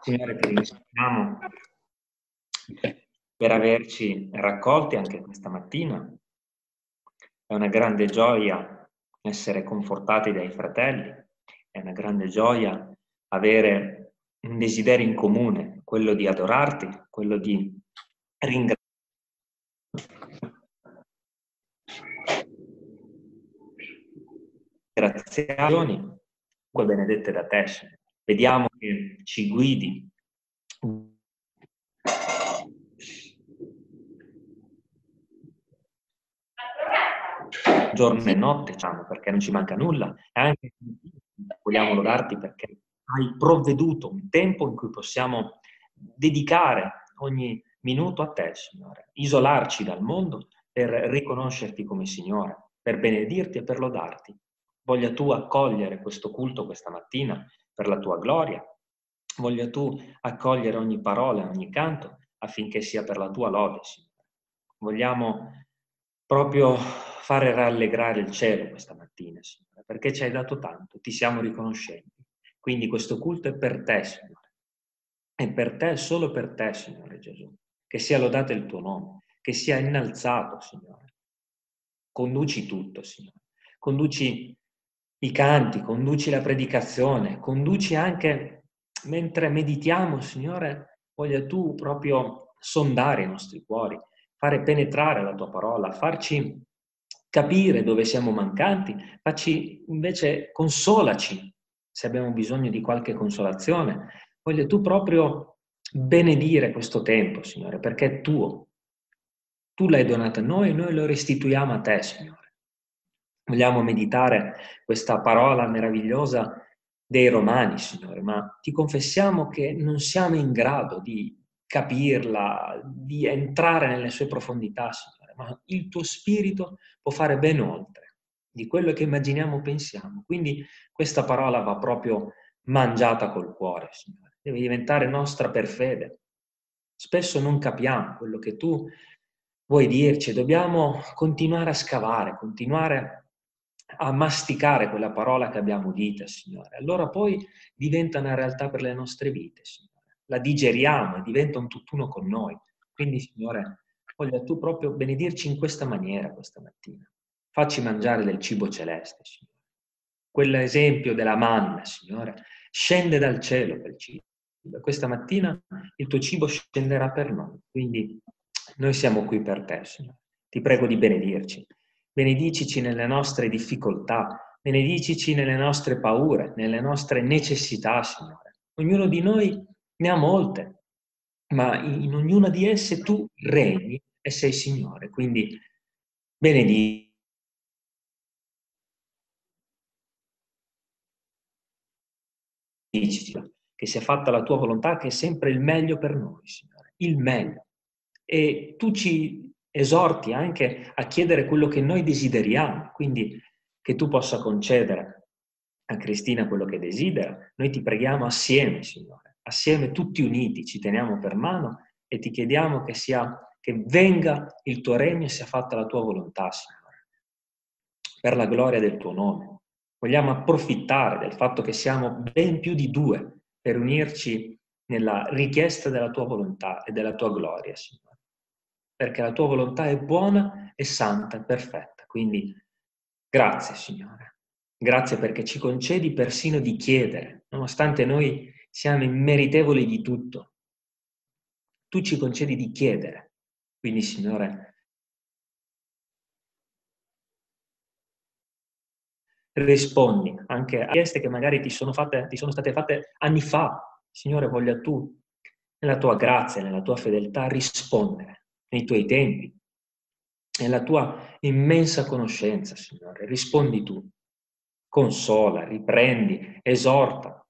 Signore, ti ringraziamo per averci raccolti anche questa mattina. È una grande gioia essere confortati dai fratelli, è una grande gioia avere un desiderio in comune, quello di adorarti, quello di ringraziarti. Ringraziazioni, benedette da te, Vediamo che ci guidi giorno e notte, diciamo, perché non ci manca nulla. E anche vogliamo lodarti perché hai provveduto un tempo in cui possiamo dedicare ogni minuto a te, Signore, isolarci dal mondo per riconoscerti come Signore, per benedirti e per lodarti. Voglia tu accogliere questo culto questa mattina per la tua gloria. Voglia tu accogliere ogni parola, ogni canto affinché sia per la tua lode, Signore. Vogliamo proprio fare rallegrare il cielo questa mattina, Signore, perché ci hai dato tanto, ti siamo riconoscenti. Quindi questo culto è per te, Signore. È per te, solo per te, Signore Gesù. Che sia lodato il tuo nome, che sia innalzato, Signore. Conduci tutto, Signore. Conduci i canti, conduci la predicazione, conduci anche mentre meditiamo, Signore, voglia tu proprio sondare i nostri cuori, fare penetrare la tua parola, farci capire dove siamo mancanti, facci invece consolaci se abbiamo bisogno di qualche consolazione. Voglia tu proprio benedire questo tempo, Signore, perché è tuo. Tu l'hai donato a noi e noi lo restituiamo a te, Signore. Vogliamo meditare questa parola meravigliosa dei Romani, Signore, ma ti confessiamo che non siamo in grado di capirla, di entrare nelle sue profondità, Signore, ma il tuo spirito può fare ben oltre di quello che immaginiamo o pensiamo. Quindi questa parola va proprio mangiata col cuore, Signore, deve diventare nostra per fede. Spesso non capiamo quello che tu vuoi dirci, dobbiamo continuare a scavare, continuare a masticare quella parola che abbiamo udita, Signore. Allora poi diventa una realtà per le nostre vite, Signore. La digeriamo diventa un tutt'uno con noi. Quindi, Signore, voglia tu proprio benedirci in questa maniera questa mattina. Facci mangiare del cibo celeste, Signore. Quell'esempio della manna, Signore, scende dal cielo quel cibo. Questa mattina il tuo cibo scenderà per noi. Quindi noi siamo qui per te, Signore. Ti prego di benedirci benedicici nelle nostre difficoltà, benedicici nelle nostre paure, nelle nostre necessità, Signore. Ognuno di noi ne ha molte, ma in ognuna di esse tu regni e sei Signore. Quindi benedici. che sia fatta la tua volontà, che è sempre il meglio per noi, Signore, il meglio. E tu ci esorti anche a chiedere quello che noi desideriamo, quindi che tu possa concedere a Cristina quello che desidera. Noi ti preghiamo assieme, Signore, assieme tutti uniti, ci teniamo per mano e ti chiediamo che, sia, che venga il tuo regno e sia fatta la tua volontà, Signore, per la gloria del tuo nome. Vogliamo approfittare del fatto che siamo ben più di due per unirci nella richiesta della tua volontà e della tua gloria, Signore perché la tua volontà è buona e santa e perfetta. Quindi grazie Signore, grazie perché ci concedi persino di chiedere, nonostante noi siamo immeritevoli di tutto. Tu ci concedi di chiedere. Quindi Signore, rispondi anche a richieste che magari ti sono, fatte, ti sono state fatte anni fa. Signore, voglia tu, nella tua grazia, nella tua fedeltà, rispondere nei tuoi tempi, nella tua immensa conoscenza, Signore. Rispondi tu, consola, riprendi, esorta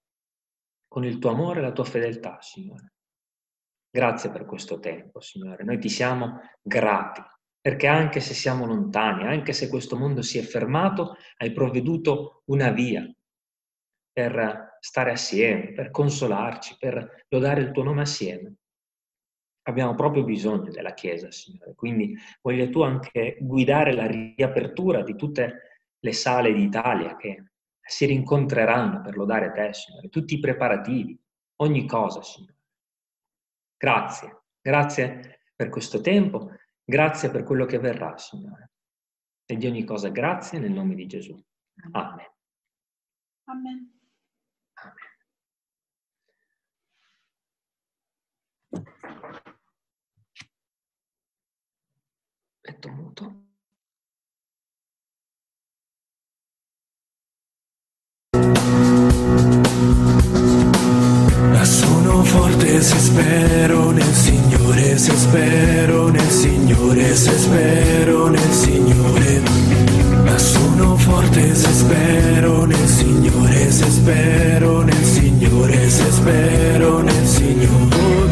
con il tuo amore e la tua fedeltà, Signore. Grazie per questo tempo, Signore. Noi ti siamo grati, perché anche se siamo lontani, anche se questo mondo si è fermato, hai provveduto una via per stare assieme, per consolarci, per lodare il tuo nome assieme. Abbiamo proprio bisogno della Chiesa, Signore. Quindi voglia tu anche guidare la riapertura di tutte le sale d'Italia che si rincontreranno per lodare te, Signore, tutti i preparativi, ogni cosa, Signore. Grazie, grazie per questo tempo, grazie per quello che verrà, Signore. E di ogni cosa grazie nel nome di Gesù. Amen. Amen. Letto muto. Sono forte se spero nel Signore, se spero nel Signore, se spero nel Signore. Sono forte se spero nel Signore, se spero nel Signore, se spero nel Signore.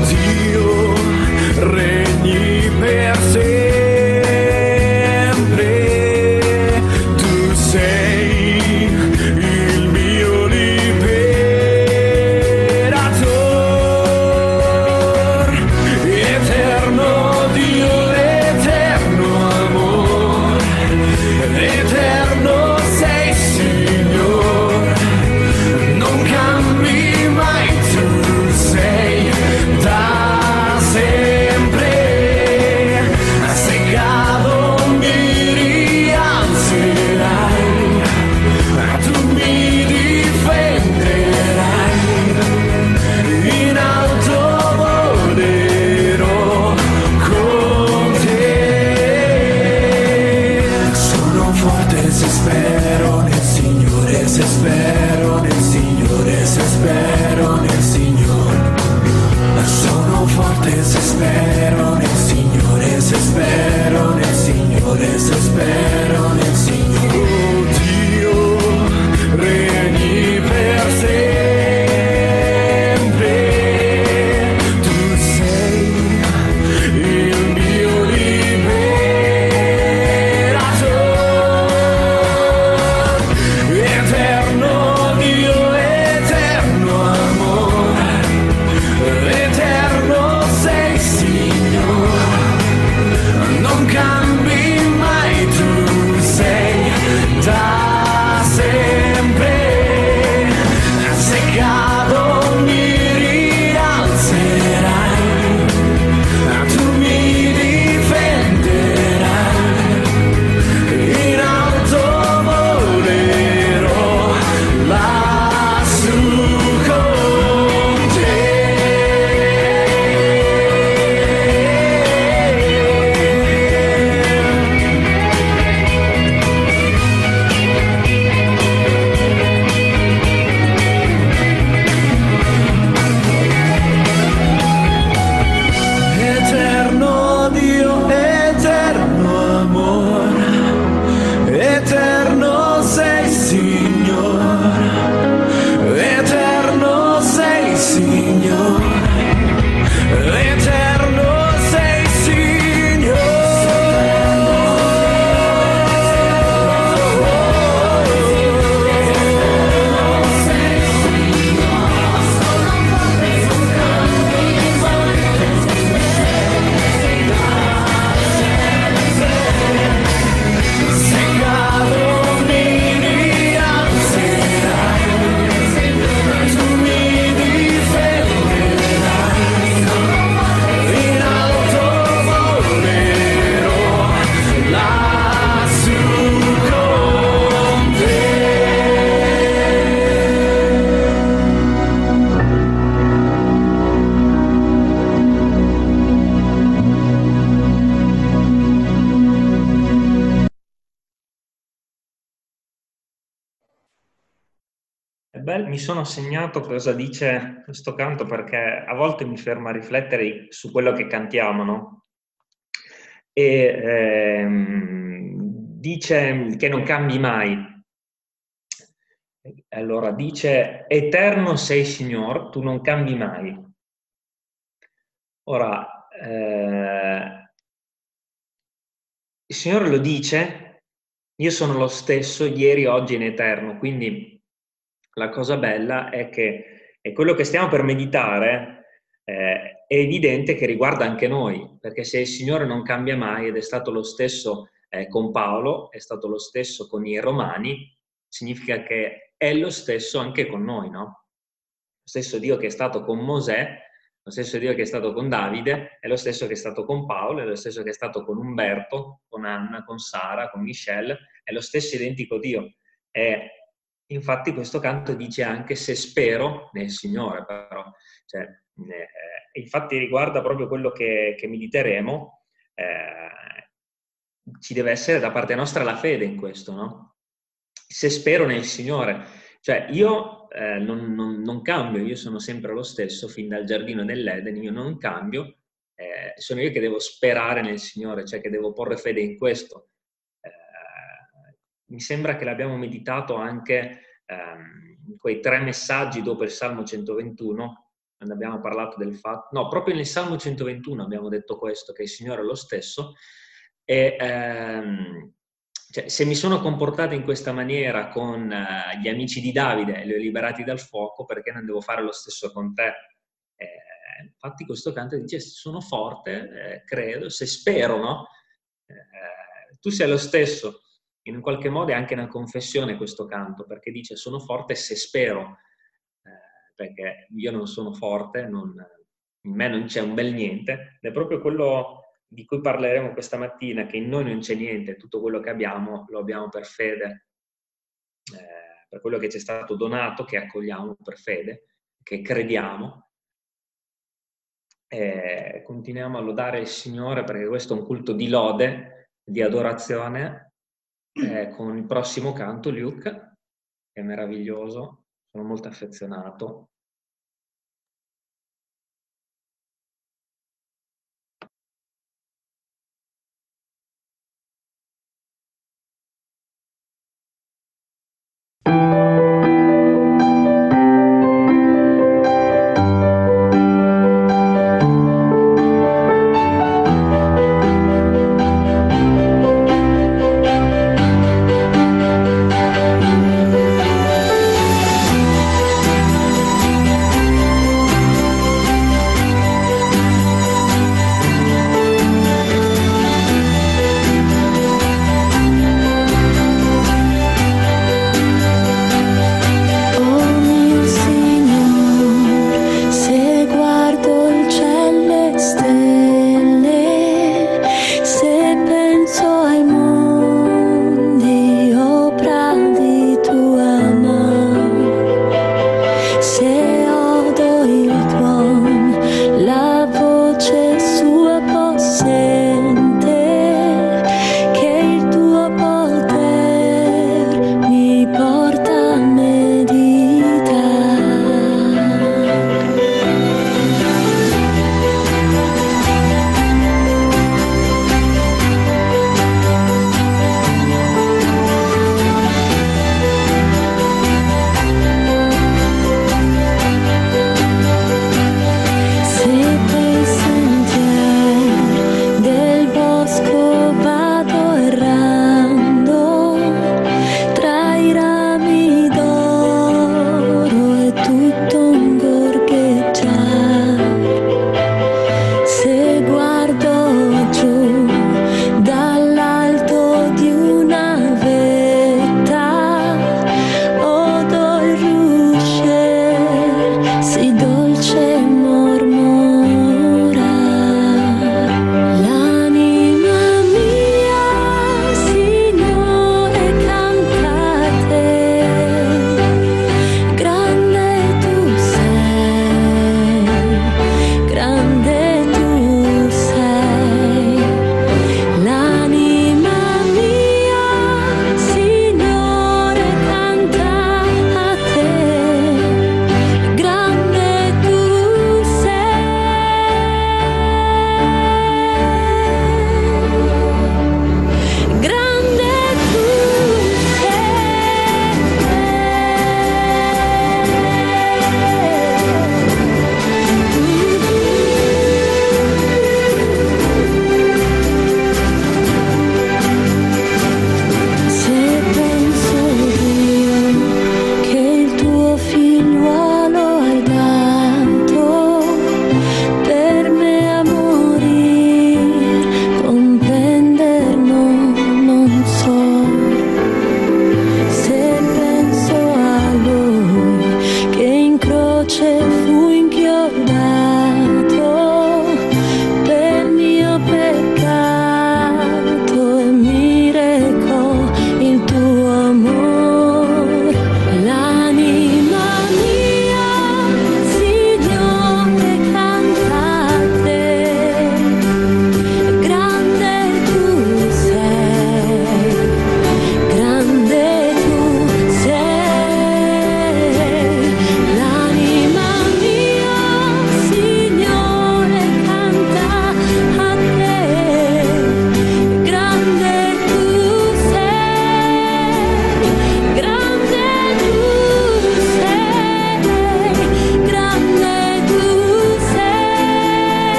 Segnato cosa dice questo canto perché a volte mi fermo a riflettere su quello che cantiamo, no? E ehm, dice che non cambi mai. Allora dice, eterno sei Signor, tu non cambi mai. Ora, eh, il Signore lo dice, io sono lo stesso ieri, oggi in eterno, quindi la cosa bella è che è quello che stiamo per meditare eh, è evidente che riguarda anche noi, perché se il Signore non cambia mai ed è stato lo stesso eh, con Paolo, è stato lo stesso con i Romani, significa che è lo stesso anche con noi, no? Lo stesso Dio che è stato con Mosè, lo stesso Dio che è stato con Davide, è lo stesso che è stato con Paolo, è lo stesso che è stato con Umberto, con Anna, con Sara, con Michelle, è lo stesso identico Dio. E infatti questo canto dice anche se spero nel Signore, però. Cioè, eh, infatti riguarda proprio quello che, che mediteremo, eh, ci deve essere da parte nostra la fede in questo, no? Se spero nel Signore, cioè io eh, non, non, non, cambio, io sono sempre lo stesso fin dal giardino dell'Eden, io non cambio, eh, sono io che devo sperare nel Signore, cioè che devo porre fede in questo. Eh, mi sembra che l'abbiamo meditato anche ehm, quei tre messaggi dopo il Salmo 121, quando abbiamo parlato del fatto, no, proprio nel Salmo 121 abbiamo detto questo, che il Signore è lo stesso, e ehm, cioè, se mi sono comportato in questa maniera con uh, gli amici di Davide li ho liberati dal fuoco, perché non devo fare lo stesso con te? Eh, infatti questo canto dice, sono forte, eh, credo, se spero, no? Eh, tu sei lo stesso, in qualche modo è anche una confessione questo canto, perché dice, sono forte se spero perché io non sono forte, non, in me non c'è un bel niente, ed è proprio quello di cui parleremo questa mattina, che in noi non c'è niente, tutto quello che abbiamo lo abbiamo per fede, eh, per quello che ci è stato donato, che accogliamo per fede, che crediamo. E continuiamo a lodare il Signore perché questo è un culto di lode, di adorazione, eh, con il prossimo canto, Luke, che è meraviglioso, sono molto affezionato.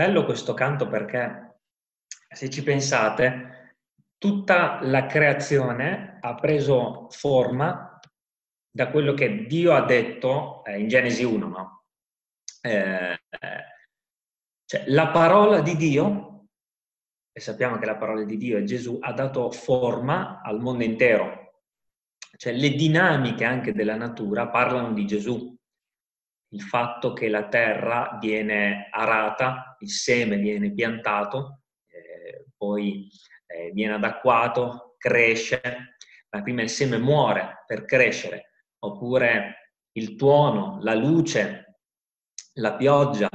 Bello questo canto perché, se ci pensate, tutta la creazione ha preso forma da quello che Dio ha detto eh, in Genesi 1, no? Eh, cioè, la parola di Dio, e sappiamo che la parola di Dio è Gesù, ha dato forma al mondo intero. Cioè, le dinamiche anche della natura parlano di Gesù il fatto che la terra viene arata, il seme viene piantato, eh, poi eh, viene adacquato, cresce, ma prima il seme muore per crescere, oppure il tuono, la luce, la pioggia,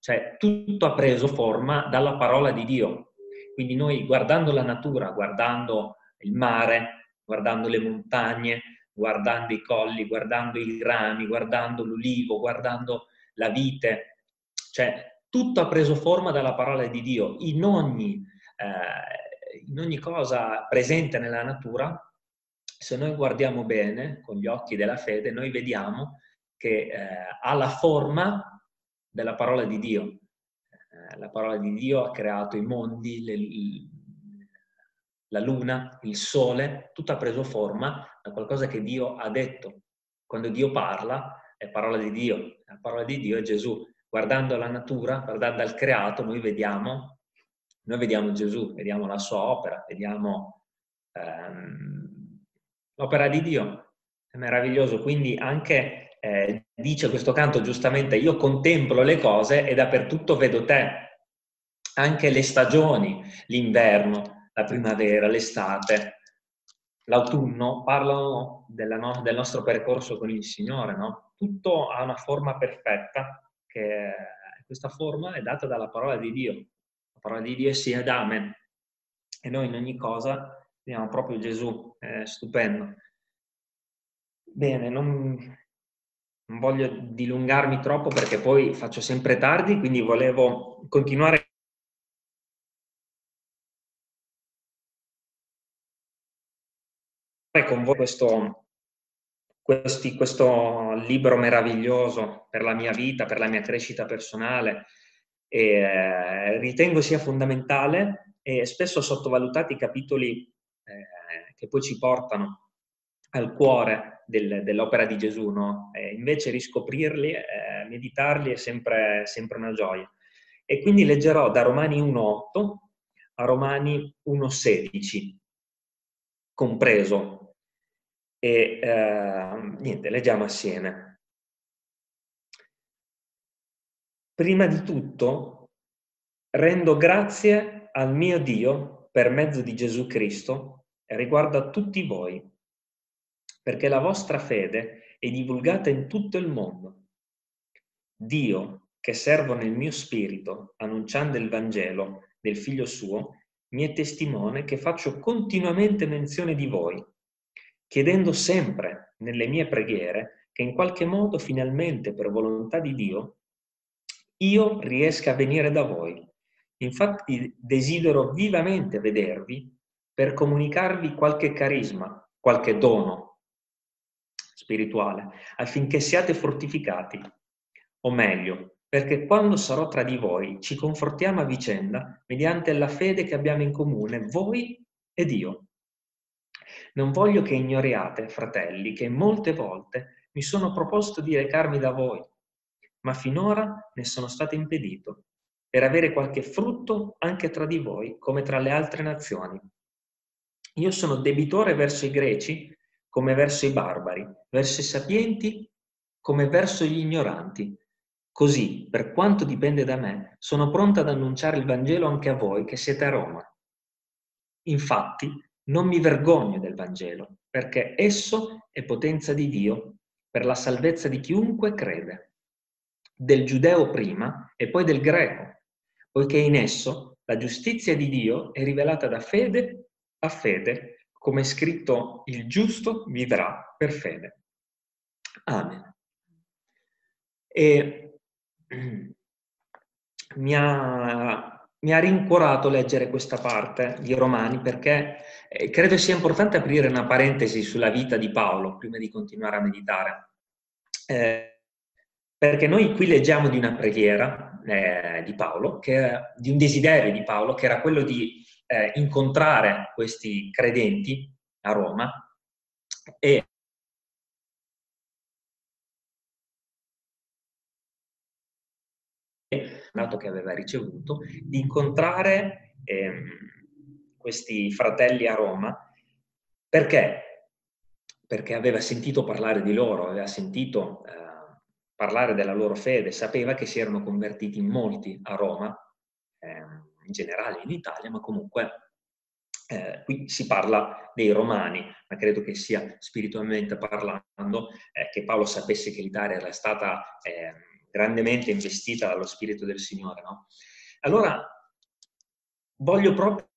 cioè tutto ha preso forma dalla parola di Dio. Quindi noi guardando la natura, guardando il mare, guardando le montagne, guardando i colli, guardando i rami, guardando l'ulivo, guardando la vite. Cioè, tutto ha preso forma dalla parola di Dio. In ogni, eh, in ogni cosa presente nella natura, se noi guardiamo bene con gli occhi della fede, noi vediamo che eh, ha la forma della parola di Dio. Eh, la parola di Dio ha creato i mondi, le, la luna, il sole, tutto ha preso forma da qualcosa che Dio ha detto. Quando Dio parla, è parola di Dio. La parola di Dio è Gesù. Guardando la natura, guardando al creato, noi vediamo, noi vediamo Gesù, vediamo la sua opera, vediamo ehm, l'opera di Dio. È meraviglioso. Quindi anche eh, dice questo canto giustamente, io contemplo le cose e dappertutto vedo te. Anche le stagioni, l'inverno, la primavera, l'estate, l'autunno, parlano no, del nostro percorso con il Signore, no? Tutto ha una forma perfetta, che questa forma è data dalla parola di Dio. La parola di Dio è ed amen. E noi in ogni cosa vediamo proprio Gesù, è stupendo. Bene, non, non voglio dilungarmi troppo perché poi faccio sempre tardi, quindi volevo continuare con voi questo, questi, questo libro meraviglioso per la mia vita, per la mia crescita personale. E, eh, ritengo sia fondamentale e spesso sottovalutati i capitoli eh, che poi ci portano al cuore del, dell'opera di Gesù, no? invece riscoprirli, eh, meditarli è sempre, sempre una gioia. E quindi leggerò da Romani 1.8 a Romani 1.16, compreso e eh, niente, leggiamo assieme. Prima di tutto rendo grazie al mio Dio per mezzo di Gesù Cristo riguarda tutti voi, perché la vostra fede è divulgata in tutto il mondo. Dio, che servo nel mio spirito, annunciando il Vangelo del Figlio suo, mi è testimone che faccio continuamente menzione di voi, chiedendo sempre nelle mie preghiere che in qualche modo, finalmente, per volontà di Dio, io riesca a venire da voi. Infatti desidero vivamente vedervi per comunicarvi qualche carisma, qualche dono spirituale, affinché siate fortificati, o meglio, perché quando sarò tra di voi ci confortiamo a vicenda mediante la fede che abbiamo in comune, voi ed io. Non voglio che ignoriate, fratelli, che molte volte mi sono proposto di recarmi da voi ma finora ne sono stato impedito, per avere qualche frutto anche tra di voi, come tra le altre nazioni. Io sono debitore verso i greci come verso i barbari, verso i sapienti come verso gli ignoranti. Così, per quanto dipende da me, sono pronta ad annunciare il Vangelo anche a voi che siete a Roma. Infatti, non mi vergogno del Vangelo, perché esso è potenza di Dio per la salvezza di chiunque crede del giudeo prima e poi del greco, poiché in esso la giustizia di Dio è rivelata da fede a fede, come è scritto il giusto vivrà per fede. Amen. E mi ha, mi ha rincuorato leggere questa parte di Romani perché eh, credo sia importante aprire una parentesi sulla vita di Paolo prima di continuare a meditare. Eh, perché noi qui leggiamo di una preghiera eh, di Paolo, che, di un desiderio di Paolo, che era quello di eh, incontrare questi credenti a Roma e dato che aveva ricevuto, di incontrare ehm, questi fratelli a Roma. Perché? Perché aveva sentito parlare di loro, aveva sentito eh, parlare della loro fede, sapeva che si erano convertiti molti a Roma, eh, in generale in Italia, ma comunque eh, qui si parla dei romani, ma credo che sia spiritualmente parlando eh, che Paolo sapesse che l'Italia era stata ehm, grandemente investita dallo Spirito del Signore. No? Allora, voglio proprio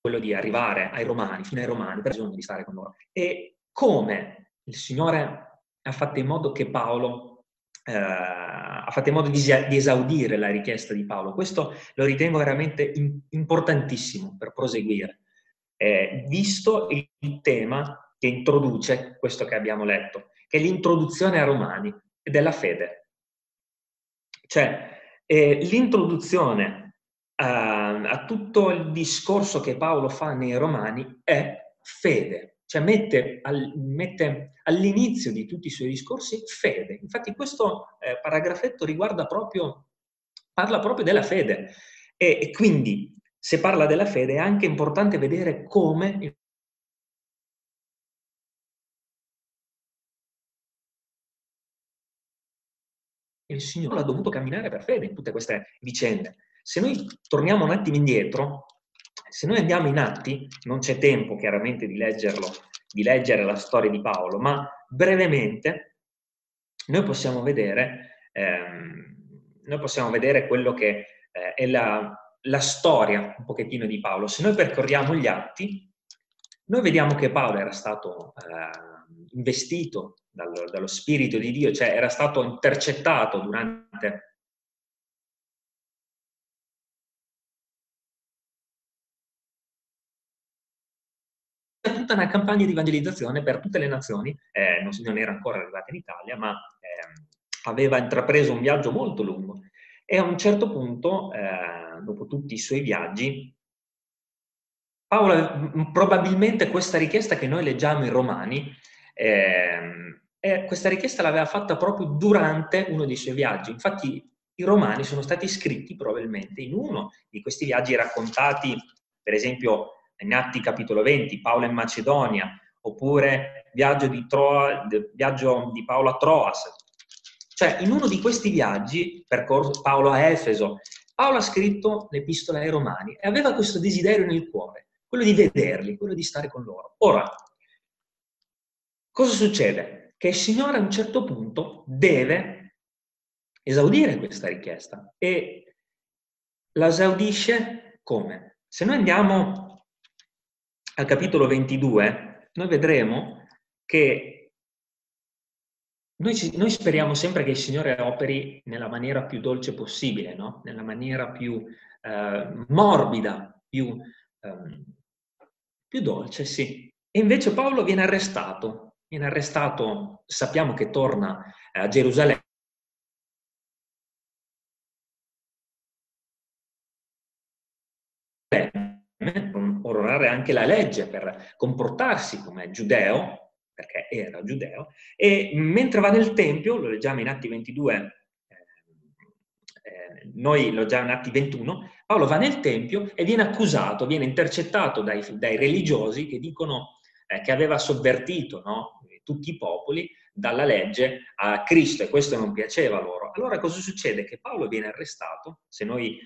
quello di arrivare ai romani, fino ai romani, per bisogno di stare con loro. E come il Signore ha fatto in modo che Paolo eh, ha fatto in modo di, di, esaudire la richiesta di Paolo. Questo lo ritengo veramente in, importantissimo per proseguire, eh, visto il, tema che introduce questo che abbiamo letto, che è l'introduzione a Romani e della fede. Cioè, eh, l'introduzione a, a tutto il discorso che Paolo fa nei Romani è fede, cioè mette, al, mette, all'inizio di tutti i suoi discorsi fede. Infatti questo eh, paragrafetto riguarda proprio, parla proprio della fede. E, e, quindi se parla della fede è anche importante vedere come il Signore ha dovuto camminare per fede in tutte queste vicende. Se noi torniamo un attimo indietro, se noi andiamo in atti, non c'è tempo chiaramente di leggerlo, di leggere la storia di Paolo, ma brevemente noi possiamo vedere, ehm, noi possiamo vedere quello che eh, è la, la storia un pochettino di Paolo. Se noi percorriamo gli atti, noi vediamo che Paolo era stato eh, investito dallo, dallo, Spirito di Dio, cioè era stato intercettato durante tutta una campagna di evangelizzazione per tutte le nazioni, eh, non, non, era ancora arrivata in Italia, ma eh, aveva intrapreso un viaggio molto lungo e a un certo punto, eh, dopo tutti i suoi viaggi, Paolo, probabilmente questa richiesta che noi leggiamo in Romani, eh, questa richiesta l'aveva fatta proprio durante uno dei suoi viaggi. Infatti i romani sono stati scritti probabilmente in uno di questi viaggi raccontati, per esempio in Atti capitolo 20, Paolo in Macedonia, oppure viaggio di, Troa, viaggio di Paolo a Troas. Cioè, in uno di questi viaggi, percorso Paolo a Efeso, Paolo ha scritto l'epistola ai Romani e aveva questo desiderio nel cuore, quello di vederli, quello di stare con loro. Ora, cosa succede? Che il Signore a un certo punto deve esaudire questa richiesta e la esaudisce come? Se noi andiamo al capitolo 22, noi vedremo che noi, ci, noi, speriamo sempre che il Signore operi nella maniera più dolce possibile, no? nella maniera più eh, morbida, più, eh, più dolce, sì. E invece Paolo viene arrestato, viene arrestato, sappiamo che torna a Gerusalemme, anche la legge per comportarsi come giudeo, perché era giudeo, e mentre va nel Tempio, lo leggiamo in Atti 22, eh, eh, noi lo leggiamo in Atti 21, Paolo va nel Tempio e viene accusato, viene intercettato dai, dai religiosi che dicono eh, che aveva sovvertito no, tutti i popoli dalla legge a Cristo e questo non piaceva loro. Allora cosa succede? Che Paolo viene arrestato, se noi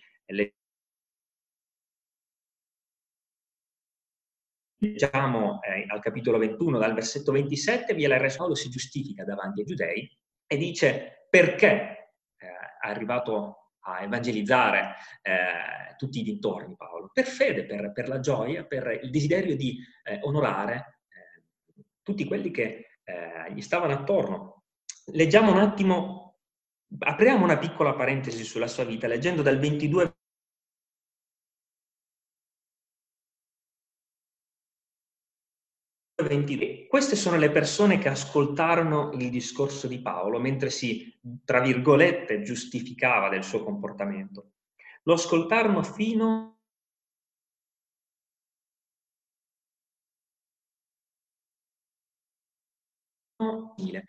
leggiamo eh, al capitolo 21, dal versetto 27, Viela Paolo si giustifica davanti ai giudei e dice perché eh, è arrivato a evangelizzare eh, tutti i dintorni Paolo, per fede, per, per, la gioia, per il desiderio di eh, onorare eh, tutti quelli che eh, gli stavano attorno. Leggiamo un attimo, apriamo una piccola parentesi sulla sua vita, leggendo dal 22 23. Queste sono le persone che ascoltarono il discorso di Paolo mentre si, tra virgolette, giustificava del suo comportamento. Lo ascoltarono fino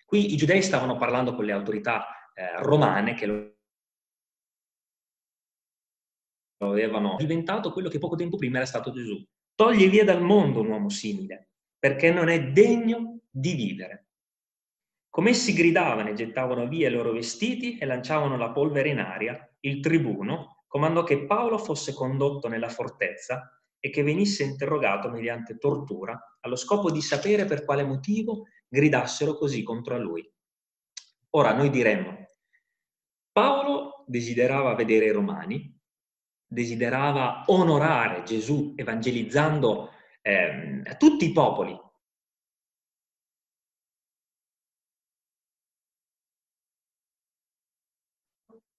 Qui i giudei stavano parlando con le autorità eh, romane che lo avevano diventato quello che poco tempo prima era stato Gesù. Toglie via dal mondo un uomo simile perché non è degno di vivere. Come essi gridavano e gettavano via i loro vestiti e lanciavano la polvere in aria, il tribuno comandò che Paolo fosse condotto nella fortezza e che venisse interrogato mediante tortura, allo scopo di sapere per quale motivo gridassero così contro lui. Ora noi diremmo, Paolo desiderava vedere i romani, desiderava onorare Gesù evangelizzando eh, a tutti i popoli.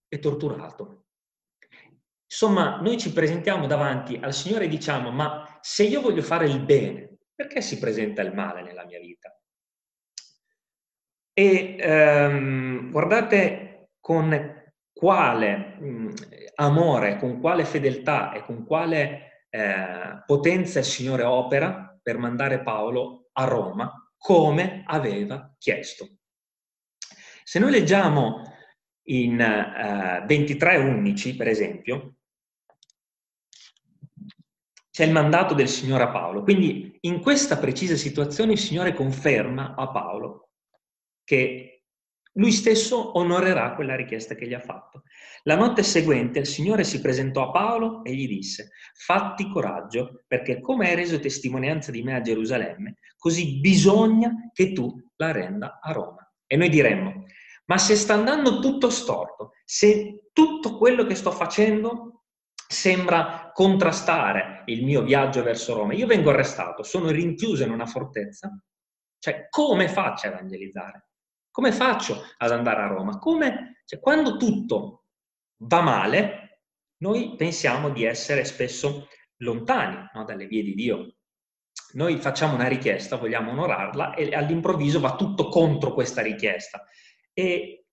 E torturato. Insomma, noi ci presentiamo davanti al Signore e diciamo, ma se io voglio fare il bene, perché si presenta il male nella mia vita? E ehm, guardate con quale mh, amore, con quale fedeltà e con quale eh, potenza il Signore opera per mandare Paolo a Roma come aveva chiesto. Se noi leggiamo in eh, 23.11, per esempio, c'è il mandato del Signore a Paolo. Quindi in questa precisa situazione il Signore conferma a Paolo che lui stesso onorerà quella richiesta che gli ha fatto. La notte seguente il Signore si presentò a Paolo e gli disse, fatti coraggio, perché come hai reso testimonianza di me a Gerusalemme, così bisogna che tu la renda a Roma. E noi diremmo, ma se sta andando tutto storto, se tutto quello che sto facendo sembra contrastare il mio viaggio verso Roma, io vengo arrestato, sono rinchiuso in una fortezza, cioè come faccio a evangelizzare? Come faccio ad andare a Roma? Come, cioè, quando tutto va male, noi pensiamo di essere spesso lontani no, dalle vie di Dio. Noi facciamo una richiesta, vogliamo onorarla e all'improvviso va tutto contro questa richiesta. E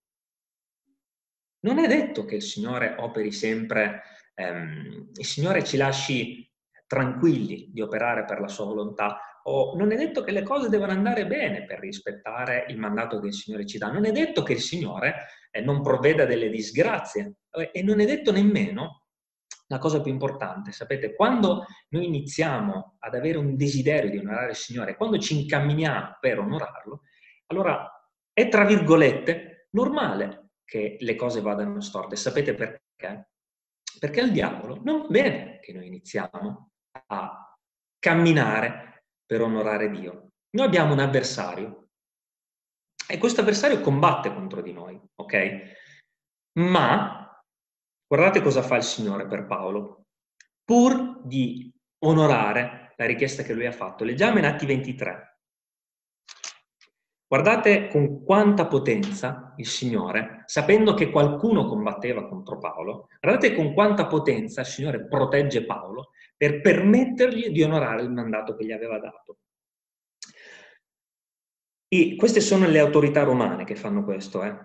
non è detto che il Signore operi sempre, ehm, il Signore ci lasci tranquilli di operare per la sua volontà, o non è detto che le cose devono andare bene per rispettare il mandato che il Signore ci dà, non è detto che il Signore eh, non provveda delle disgrazie. E non è detto nemmeno la cosa più importante, sapete, quando noi iniziamo ad avere un desiderio di onorare il Signore, quando ci incamminiamo per onorarlo, allora è tra virgolette normale che le cose vadano storte. Sapete perché? Perché al diavolo non bene che noi iniziamo a camminare per onorare Dio. Noi abbiamo un avversario e questo avversario combatte contro di noi, ok? Ma Guardate cosa fa il Signore per Paolo. Pur di onorare la richiesta che lui ha fatto. Leggiamo in Atti 23. Guardate con quanta potenza il Signore, sapendo che qualcuno combatteva contro Paolo, guardate con quanta potenza il Signore protegge Paolo per permettergli di onorare il mandato che gli aveva dato. E queste sono le autorità romane che fanno questo. Eh.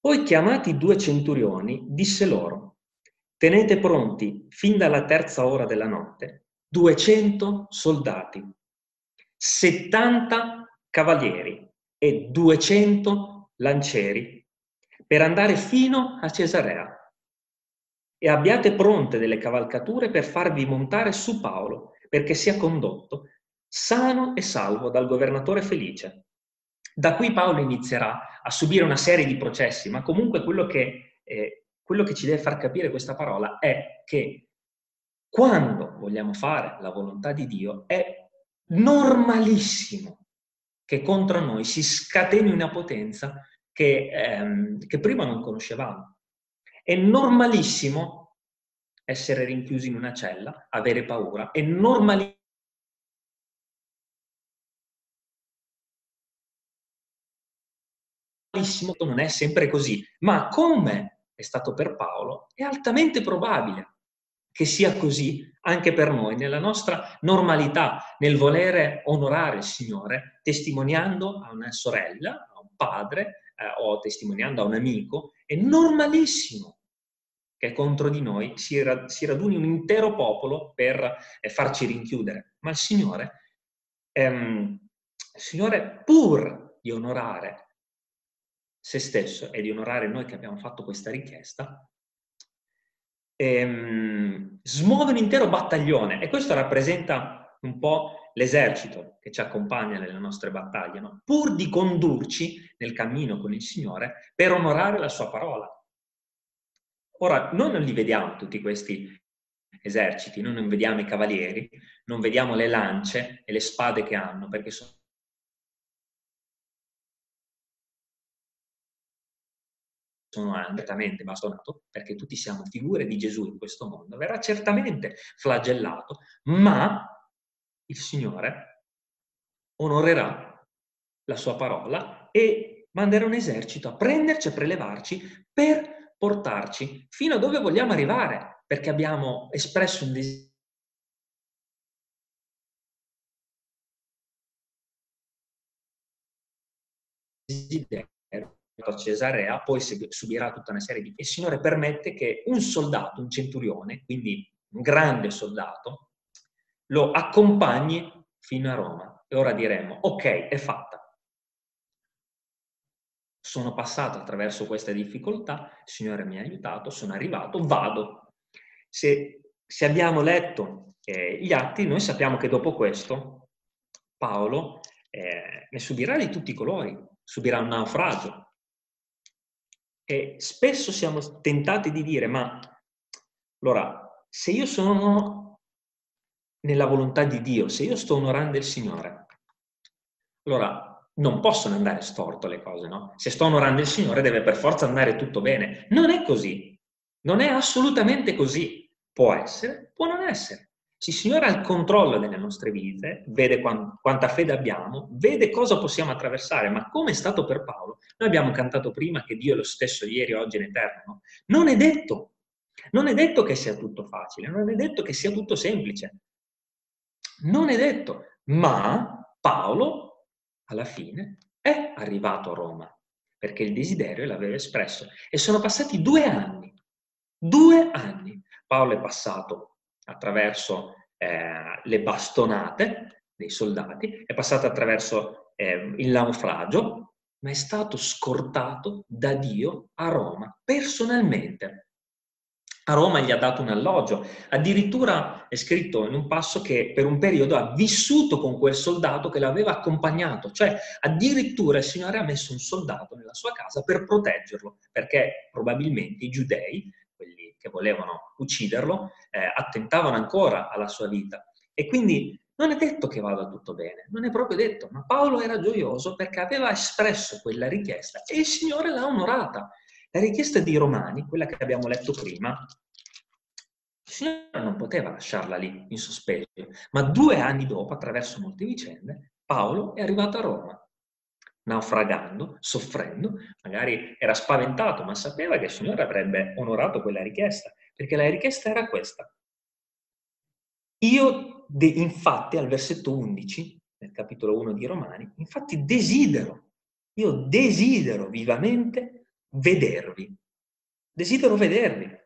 Poi chiamati due centurioni, disse loro, Tenete pronti, fin dalla terza ora della notte, 200 soldati, 70 cavalieri e 200 lancieri per andare fino a Cesarea. E abbiate pronte delle cavalcature per farvi montare su Paolo, perché sia condotto sano e salvo dal governatore Felice. Da qui Paolo inizierà a subire una serie di processi, ma comunque quello che eh, quello che ci deve far capire questa parola è che quando vogliamo fare la volontà di Dio è normalissimo che contro noi si scateni una potenza che, ehm, che prima non conoscevamo. È normalissimo essere rinchiusi in una cella, avere paura, è normalissimo non è sempre così, ma come è stato per Paolo, è altamente probabile che sia così anche per noi, nella nostra normalità, nel volere onorare il Signore, testimoniando a una sorella, a un padre eh, o testimoniando a un amico, è normalissimo che contro di noi si, ra- si raduni un intero popolo per eh, farci rinchiudere. Ma il Signore, ehm, il Signore pur di onorare se stesso e di onorare noi che abbiamo fatto questa richiesta, ehm, smuove un intero battaglione e questo rappresenta un po' l'esercito che ci accompagna nelle nostre battaglie, no? pur di condurci nel cammino con il Signore per onorare la sua parola. Ora, noi non li vediamo tutti questi eserciti, noi non vediamo i cavalieri, non vediamo le lance e le spade che hanno, perché sono sono certamente bastonato, perché tutti siamo figure di Gesù in questo mondo, verrà certamente flagellato, ma il Signore onorerà la sua parola e manderà un esercito a prenderci, a prelevarci per portarci fino a dove vogliamo arrivare, perché abbiamo espresso un desiderio a Cesarea, poi subirà tutta una serie di... E il Signore permette che un soldato, un centurione, quindi un grande soldato, lo accompagni fino a Roma. E ora diremo, ok, è fatta. Sono passato attraverso queste difficoltà, il Signore mi ha aiutato, sono arrivato, vado. Se, se abbiamo letto eh, gli atti, noi sappiamo che dopo questo Paolo eh, ne subirà di tutti i colori, subirà un naufragio, e spesso siamo tentati di dire, ma allora, se io sono nella volontà di Dio, se io sto onorando il Signore, allora non possono andare storto le cose, no? Se sto onorando il Signore deve per forza andare tutto bene. Non è così, non è assolutamente cosisi. Può essere, può non essere. Se il Signore ha il controllo delle nostre vite, vede quanta fede abbiamo, vede cosa possiamo attraversare, ma come è stato per Paolo, noi abbiamo cantato prima che Dio è lo stesso ieri, oggi e in eterno. Non è detto, non è detto che sia tutto facile, non è detto che sia tutto semplice. Non è detto, ma Paolo alla fine è arrivato a Roma perché il desiderio l'aveva espresso e sono passati due anni, due anni. Paolo è passato attraverso eh, le bastonate dei soldati, è passata attraverso eh, il naufragio, ma è stato scortato da Dio a Roma personalmente. A Roma gli ha dato un alloggio, addirittura è scritto in un passo che per un periodo ha vissuto con quel soldato che l'aveva accompagnato, cioè addirittura il Signore ha messo un soldato nella sua casa per proteggerlo, perché probabilmente i giudei, quelli che volevano ucciderlo, eh, attentavano ancora alla sua vita. E quindi non è detto che vada tutto bene, non è proprio detto, ma Paolo era gioioso perché aveva espresso quella richiesta e il Signore l'ha onorata. La richiesta dei Romani, quella che abbiamo letto prima, il Signore non poteva lasciarla lì in sospeso, ma due anni dopo, attraverso molte vicende, Paolo è arrivato a Roma, naufragando, soffrendo, magari era spaventato, ma sapeva che il Signore avrebbe onorato quella richiesta, perché la richiesta era questa. Io De, infatti, al versetto 11, nel capitolo 1 di Romani, infatti desidero, io desidero vivamente vedervi. Desidero vedervi.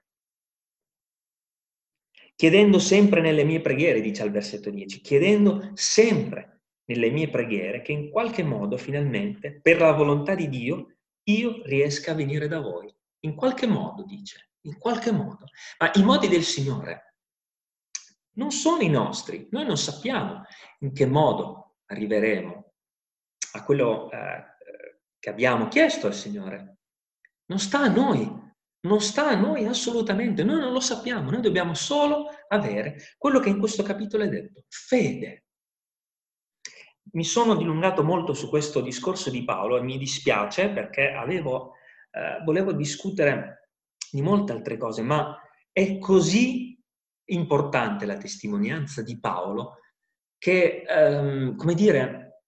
Chiedendo sempre nelle mie preghiere, dice al versetto 10, chiedendo sempre nelle mie preghiere che in qualche modo, finalmente, per la volontà di Dio, io riesca a venire da voi. In qualche modo, dice, in qualche modo. Ma i modi del Signore non sono i nostri. Noi non sappiamo in che modo arriveremo a quello eh, che abbiamo chiesto al Signore. Non sta a noi, non sta a noi assolutamente, noi non lo sappiamo, noi dobbiamo solo avere quello che in questo capitolo è detto, fede. Mi sono dilungato molto su questo discorso di Paolo e mi dispiace perché avevo, eh, volevo discutere di molte altre cose, ma è così importante la testimonianza di Paolo che, ehm, come dire,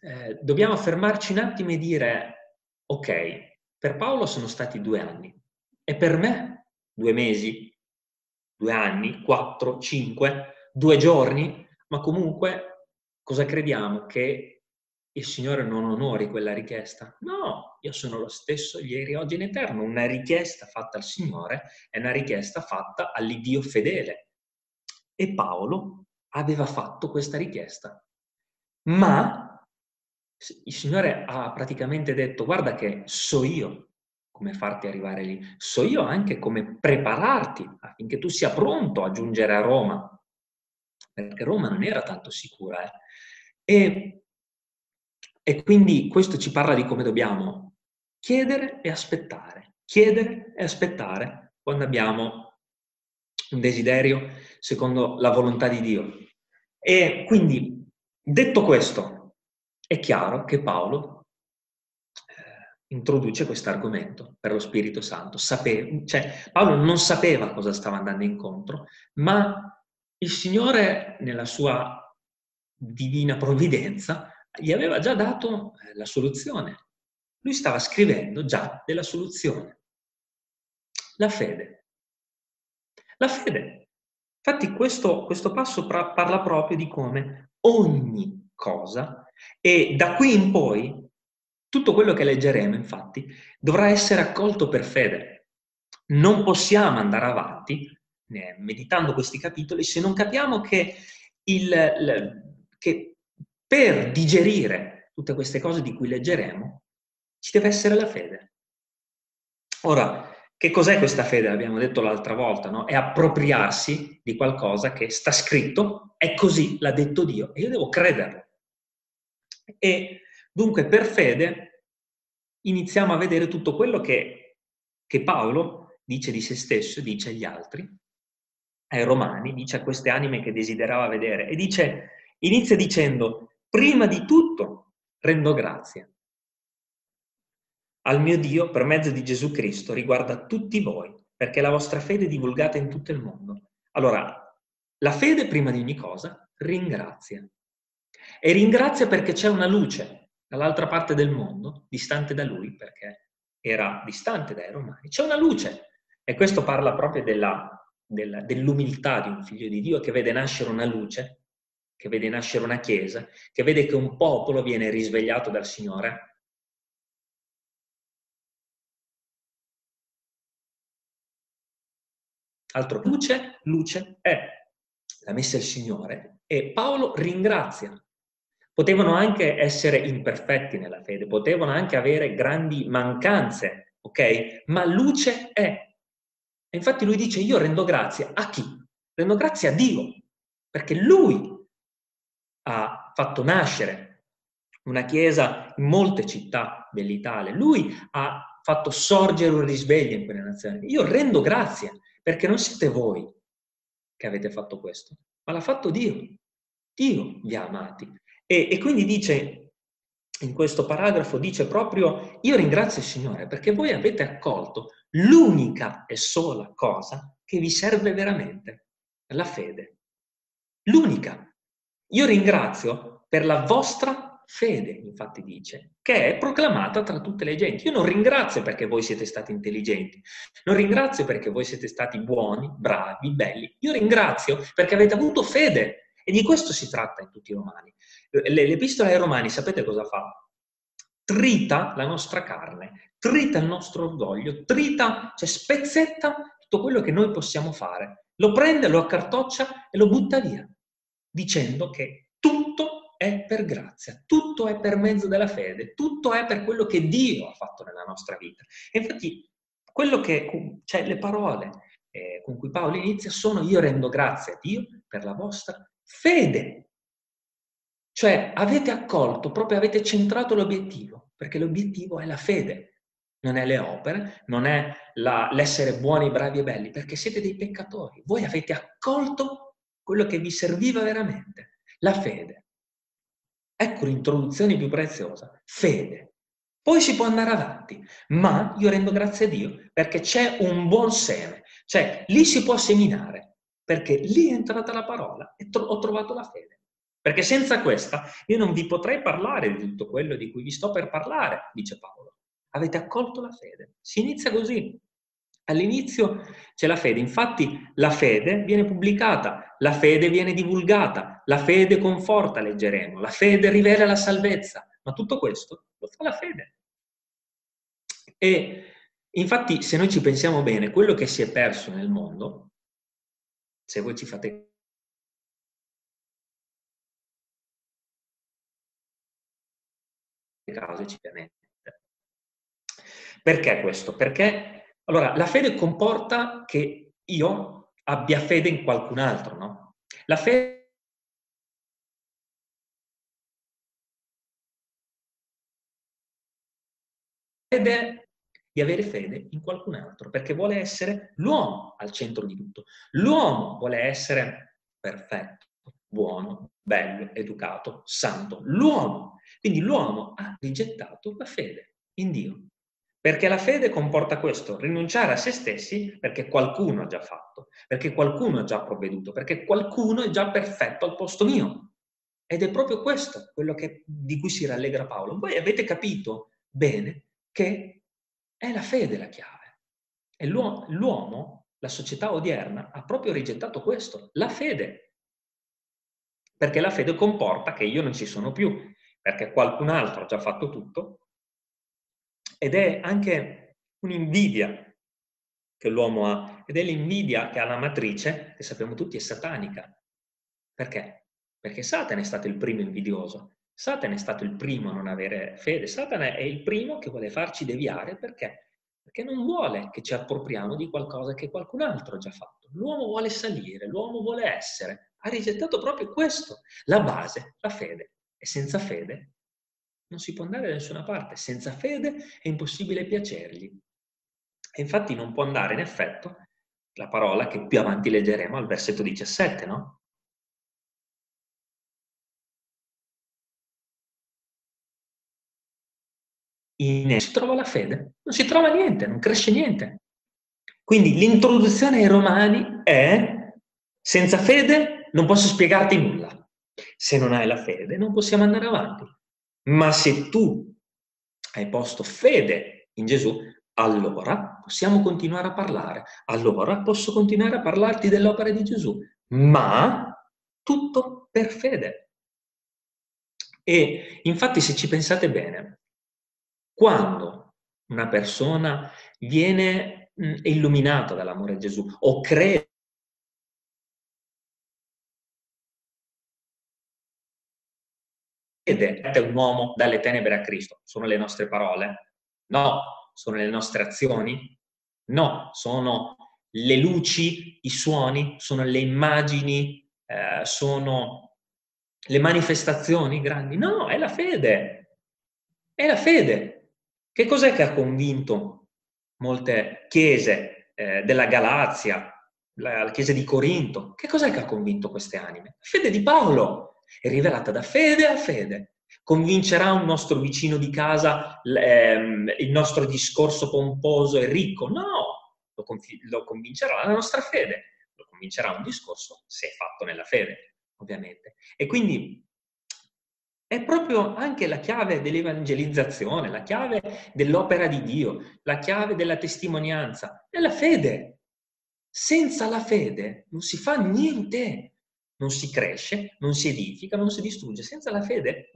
eh, dobbiamo fermarci un attimo e dire, ok, per Paolo sono stati due anni e per me due mesi, due anni, quattro, cinque, due giorni, ma comunque cosa crediamo? Che il Signore non onori quella richiesta? No, io sono lo stesso ieri, oggi in eterno. Una richiesta fatta al Signore è una richiesta fatta all'Iddio fedele. E Paolo aveva fatto questa richiesta. Ma il Signore ha praticamente detto, guarda che so io come farti arrivare lì, so io anche come prepararti affinché tu sia pronto a giungere a Roma, perché Roma non era tanto sicura. Eh? E e quindi questo ci parla di come dobbiamo chiedere e aspettare, chiedere e aspettare quando abbiamo un desiderio secondo la volontà di Dio. E quindi, detto questo, è chiaro che Paolo eh, introduce questo argomento per lo Spirito Santo. Sape- cioè, Paolo non sapeva cosa stava andando incontro, ma il Signore, nella sua divina provvidenza, gli aveva già dato eh, la soluzione. Lui stava scrivendo già della soluzione. La fede. La fede. Infatti questo, questo passo parla proprio di come ogni cosa, e da qui in poi tutto quello che leggeremo, infatti, dovrà essere accolto per fede. Non possiamo andare avanti eh, meditando questi capitoli se non capiamo che, il, il, che per digerire tutte queste cose di cui leggeremo, ci deve essere la fede. Ora, che cos'è questa fede? L'abbiamo detto l'altra volta, no? È appropriarsi di qualcosa che sta scritto, è così, l'ha detto Dio, e io devo crederlo. E dunque per fede iniziamo a vedere tutto quello che, che Paolo dice di se stesso, dice agli altri, ai romani, dice a queste anime che desiderava vedere, e dice, inizia dicendo, Prima di tutto rendo grazie al mio Dio per mezzo di Gesù Cristo riguarda tutti voi, perché la vostra fede è divulgata in tutto il mondo. Allora, la fede prima di ogni cosa ringrazia. E ringrazia perché c'è una luce dall'altra parte del mondo, distante da lui, perché era distante dai romani. C'è una luce. E questo parla proprio della, della, dell'umiltà di un figlio di Dio che vede nascere una luce che vede nascere una chiesa, che vede che un popolo viene risvegliato dal Signore. Altro, luce, luce è, l'ha messa il Signore e Paolo ringrazia. Potevano anche essere imperfetti nella fede, potevano anche avere grandi mancanze, ok? Ma luce è. E infatti lui dice, io rendo grazie a chi? Rendo grazie a Dio, perché lui ha fatto nascere una chiesa in molte città dell'Italia, lui ha fatto sorgere un risveglio in quelle nazioni. Io rendo grazie, perché non siete voi che avete fatto questo, ma l'ha fatto Dio. Dio vi ha amati. E, e quindi dice, in questo paragrafo, dice proprio, io ringrazio il Signore perché voi avete accolto l'unica e sola cosa che vi serve veramente, la fede. L'unica. Io ringrazio per la vostra fede, infatti dice, che è proclamata tra tutte le genti. Io non ringrazio perché voi siete stati intelligenti, non ringrazio perché voi siete stati buoni, bravi, belli. Io ringrazio perché avete avuto fede e di questo si tratta in tutti i romani. L'epistola ai romani, sapete cosa fa? Trita la nostra carne, trita il nostro orgoglio, trita, cioè spezzetta tutto quello che noi possiamo fare. Lo prende, lo accartoccia e lo butta via, dicendo che tutto è per grazia, tutto è per mezzo della fede, tutto è per quello che Dio ha fatto nella nostra vita. E infatti, quello che, cioè le parole eh, con cui Paolo inizia sono io rendo grazie a Dio per la vostra fede. Cioè avete accolto, proprio avete centrato l'obiettivo, perché l'obiettivo è la fede, non è le opere, non è la, l'essere buoni, bravi e belli, perché siete dei peccatori. Voi avete accolto quello che vi serviva veramente, la fede. Ecco l'introduzione più preziosa, fede. Poi si può andare avanti, ma io rendo grazie a Dio perché c'è un buon seme, cioè lì si può seminare, perché lì è entrata la parola e ho trovato la fede. Perché senza questa io non vi potrei parlare di tutto quello di cui vi sto per parlare, dice Paolo. Avete accolto la fede. Si inizia così. All'inizio c'è la fede, infatti la fede viene pubblicata, la fede viene divulgata, la fede conforta, leggeremo, la fede rivela la salvezza, ma tutto questo lo fa la fede. E infatti se noi ci pensiamo bene, quello che si è perso nel mondo se voi ci fate caso ci permette. Perché questo? Perché allora la fede comporta che io abbia fede in qualcun altro, no? La fede di avere fede in qualcun altro, perché vuole essere l'uomo al centro di tutto. L'uomo vuole essere perfetto, buono, bello, educato, santo. L'uomo. Quindi l'uomo ha rigettato la fede in Dio. Perché la fede comporta questo, rinunciare a se stessi perché qualcuno ha già fatto, perché qualcuno ha già provveduto, perché qualcuno è già perfetto al posto mio. Ed è proprio questo quello che, di cui si rallegra Paolo. Voi avete capito bene che è la fede la chiave. E l'uomo, la società odierna, ha proprio rigettato questo, la fede. Perché la fede comporta che io non ci sono più, perché qualcun altro ha già fatto tutto, ed è anche un'invidia che l'uomo ha, ed è l'invidia che ha la matrice, che sappiamo tutti è satanica. Perché? Perché Satana è stato il primo invidioso, Satana è stato il primo a non avere fede, Satana è il primo che vuole farci deviare perché? Perché non vuole che ci appropriamo di qualcosa che qualcun altro ha già fatto. L'uomo vuole salire, l'uomo vuole essere. Ha rigettato proprio questo, la base, la fede. E senza fede non si può andare da nessuna parte. Senza fede è impossibile piacergli. E infatti non può andare in effetto la parola che più avanti leggeremo al versetto 17, no? In esso si trova la fede, non si trova niente, non cresce niente. Quindi l'introduzione ai Romani è senza fede non posso spiegarti nulla. Se non hai la fede non possiamo andare avanti. Ma se tu hai posto fede in Gesù, allora possiamo continuare a parlare. Allora posso continuare a parlarti dell'opera di Gesù, ma tutto per fede. E infatti se ci pensate bene, quando una persona viene illuminata dall'amore di Gesù o crede è un uomo dalle tenebre a Cristo. Sono le nostre parole? No. Sono le nostre azioni? No. Sono le luci, i suoni, sono le immagini, eh, sono le manifestazioni grandi? No, è la fede. È la fede. Che cos'è che ha convinto molte chiese eh, della Galazia, la, la chiesa di Corinto? Che cos'è che ha convinto queste anime? La fede di Paolo è rivelata da fede a fede. Convincerà un nostro vicino di casa ehm, il nostro discorso pomposo e ricco? No, lo, conf- lo convincerà la nostra fede. Lo convincerà un discorso se è fatto nella fede, ovviamente. E quindi è proprio anche la chiave dell'evangelizzazione, la chiave dell'opera di Dio, la chiave della testimonianza, è la fede. Senza la fede non si fa niente non si cresce, non si edifica, non si distrugge. Senza la fede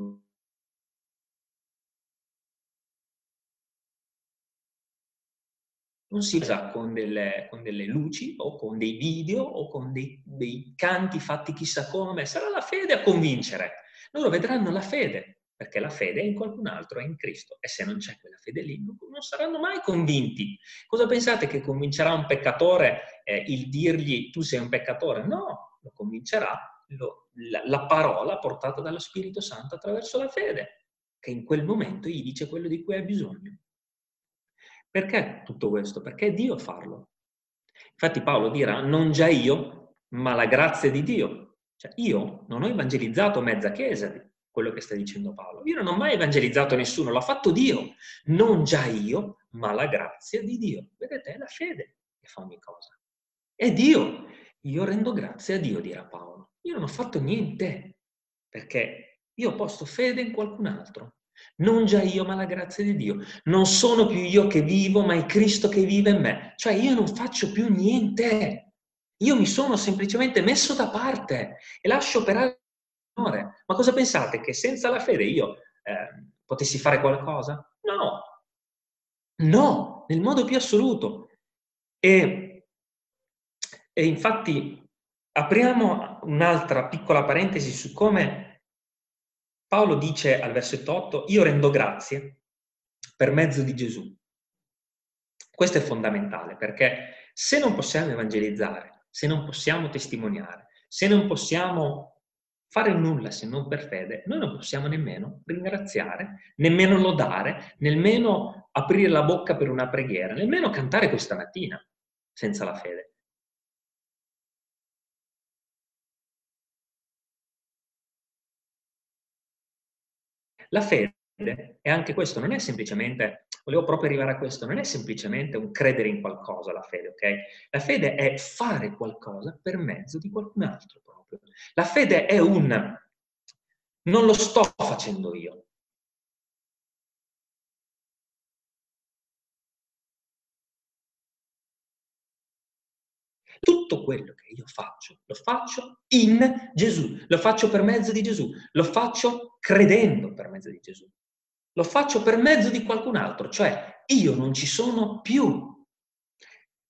non si usa con delle, con delle, luci o con dei video o con dei, dei, canti fatti chissà come, sarà la fede a convincere. Loro vedranno la fede, perché la fede è in qualcun altro, è in Cristo. E se non c'è quella fede lì, non, saranno mai convinti. Cosa pensate che convincerà un peccatore eh, il dirgli tu sei un peccatore? No, lo convincerà lo, la, la, parola portata dallo Spirito Santo attraverso la fede, che in quel momento gli dice quello di cui ha bisogno. Perché tutto questo? Perché è Dio farlo. Infatti Paolo dirà, non già io, ma la grazia di Dio. Cioè io non ho evangelizzato mezza chiesa, quello che sta dicendo Paolo. Io non ho mai evangelizzato nessuno, l'ha fatto Dio. Non già io, ma la grazia di Dio. Vedete, è la fede che fa ogni cosa. È Dio. Io rendo grazie a Dio, dirà Paolo. Io non ho fatto niente, perché io ho posto fede in qualcun altro. Non già io, ma la grazia di Dio. Non sono più io che vivo, ma è Cristo che vive in me. Cioè io non faccio più niente. Io mi sono semplicemente messo da parte e lascio operare il Signore. Ma cosa pensate? Che senza la fede io eh, potessi fare qualcosa? No. No, nel modo più assoluto. E e infatti apriamo un'altra piccola parentesi su come Paolo dice al versetto 8, io rendo grazie per mezzo di Gesù. Questo è fondamentale perché se non possiamo evangelizzare, se non possiamo testimoniare, se non possiamo fare nulla se non per fede, noi non possiamo nemmeno ringraziare, nemmeno lodare, nemmeno aprire la bocca per una preghiera, nemmeno cantare questa mattina senza la fede. La fede e anche questo non è semplicemente, volevo proprio arrivare a questo, non è semplicemente un credere in qualcosa la fede, ok? La fede è fare qualcosa per mezzo di qualcun altro proprio. La fede è un non lo sto facendo io. Tutto quello che io faccio, lo faccio in Gesù, lo faccio per mezzo di Gesù, lo faccio credendo per mezzo di Gesù. Lo faccio per mezzo di qualcun altro, cioè io non ci sono più.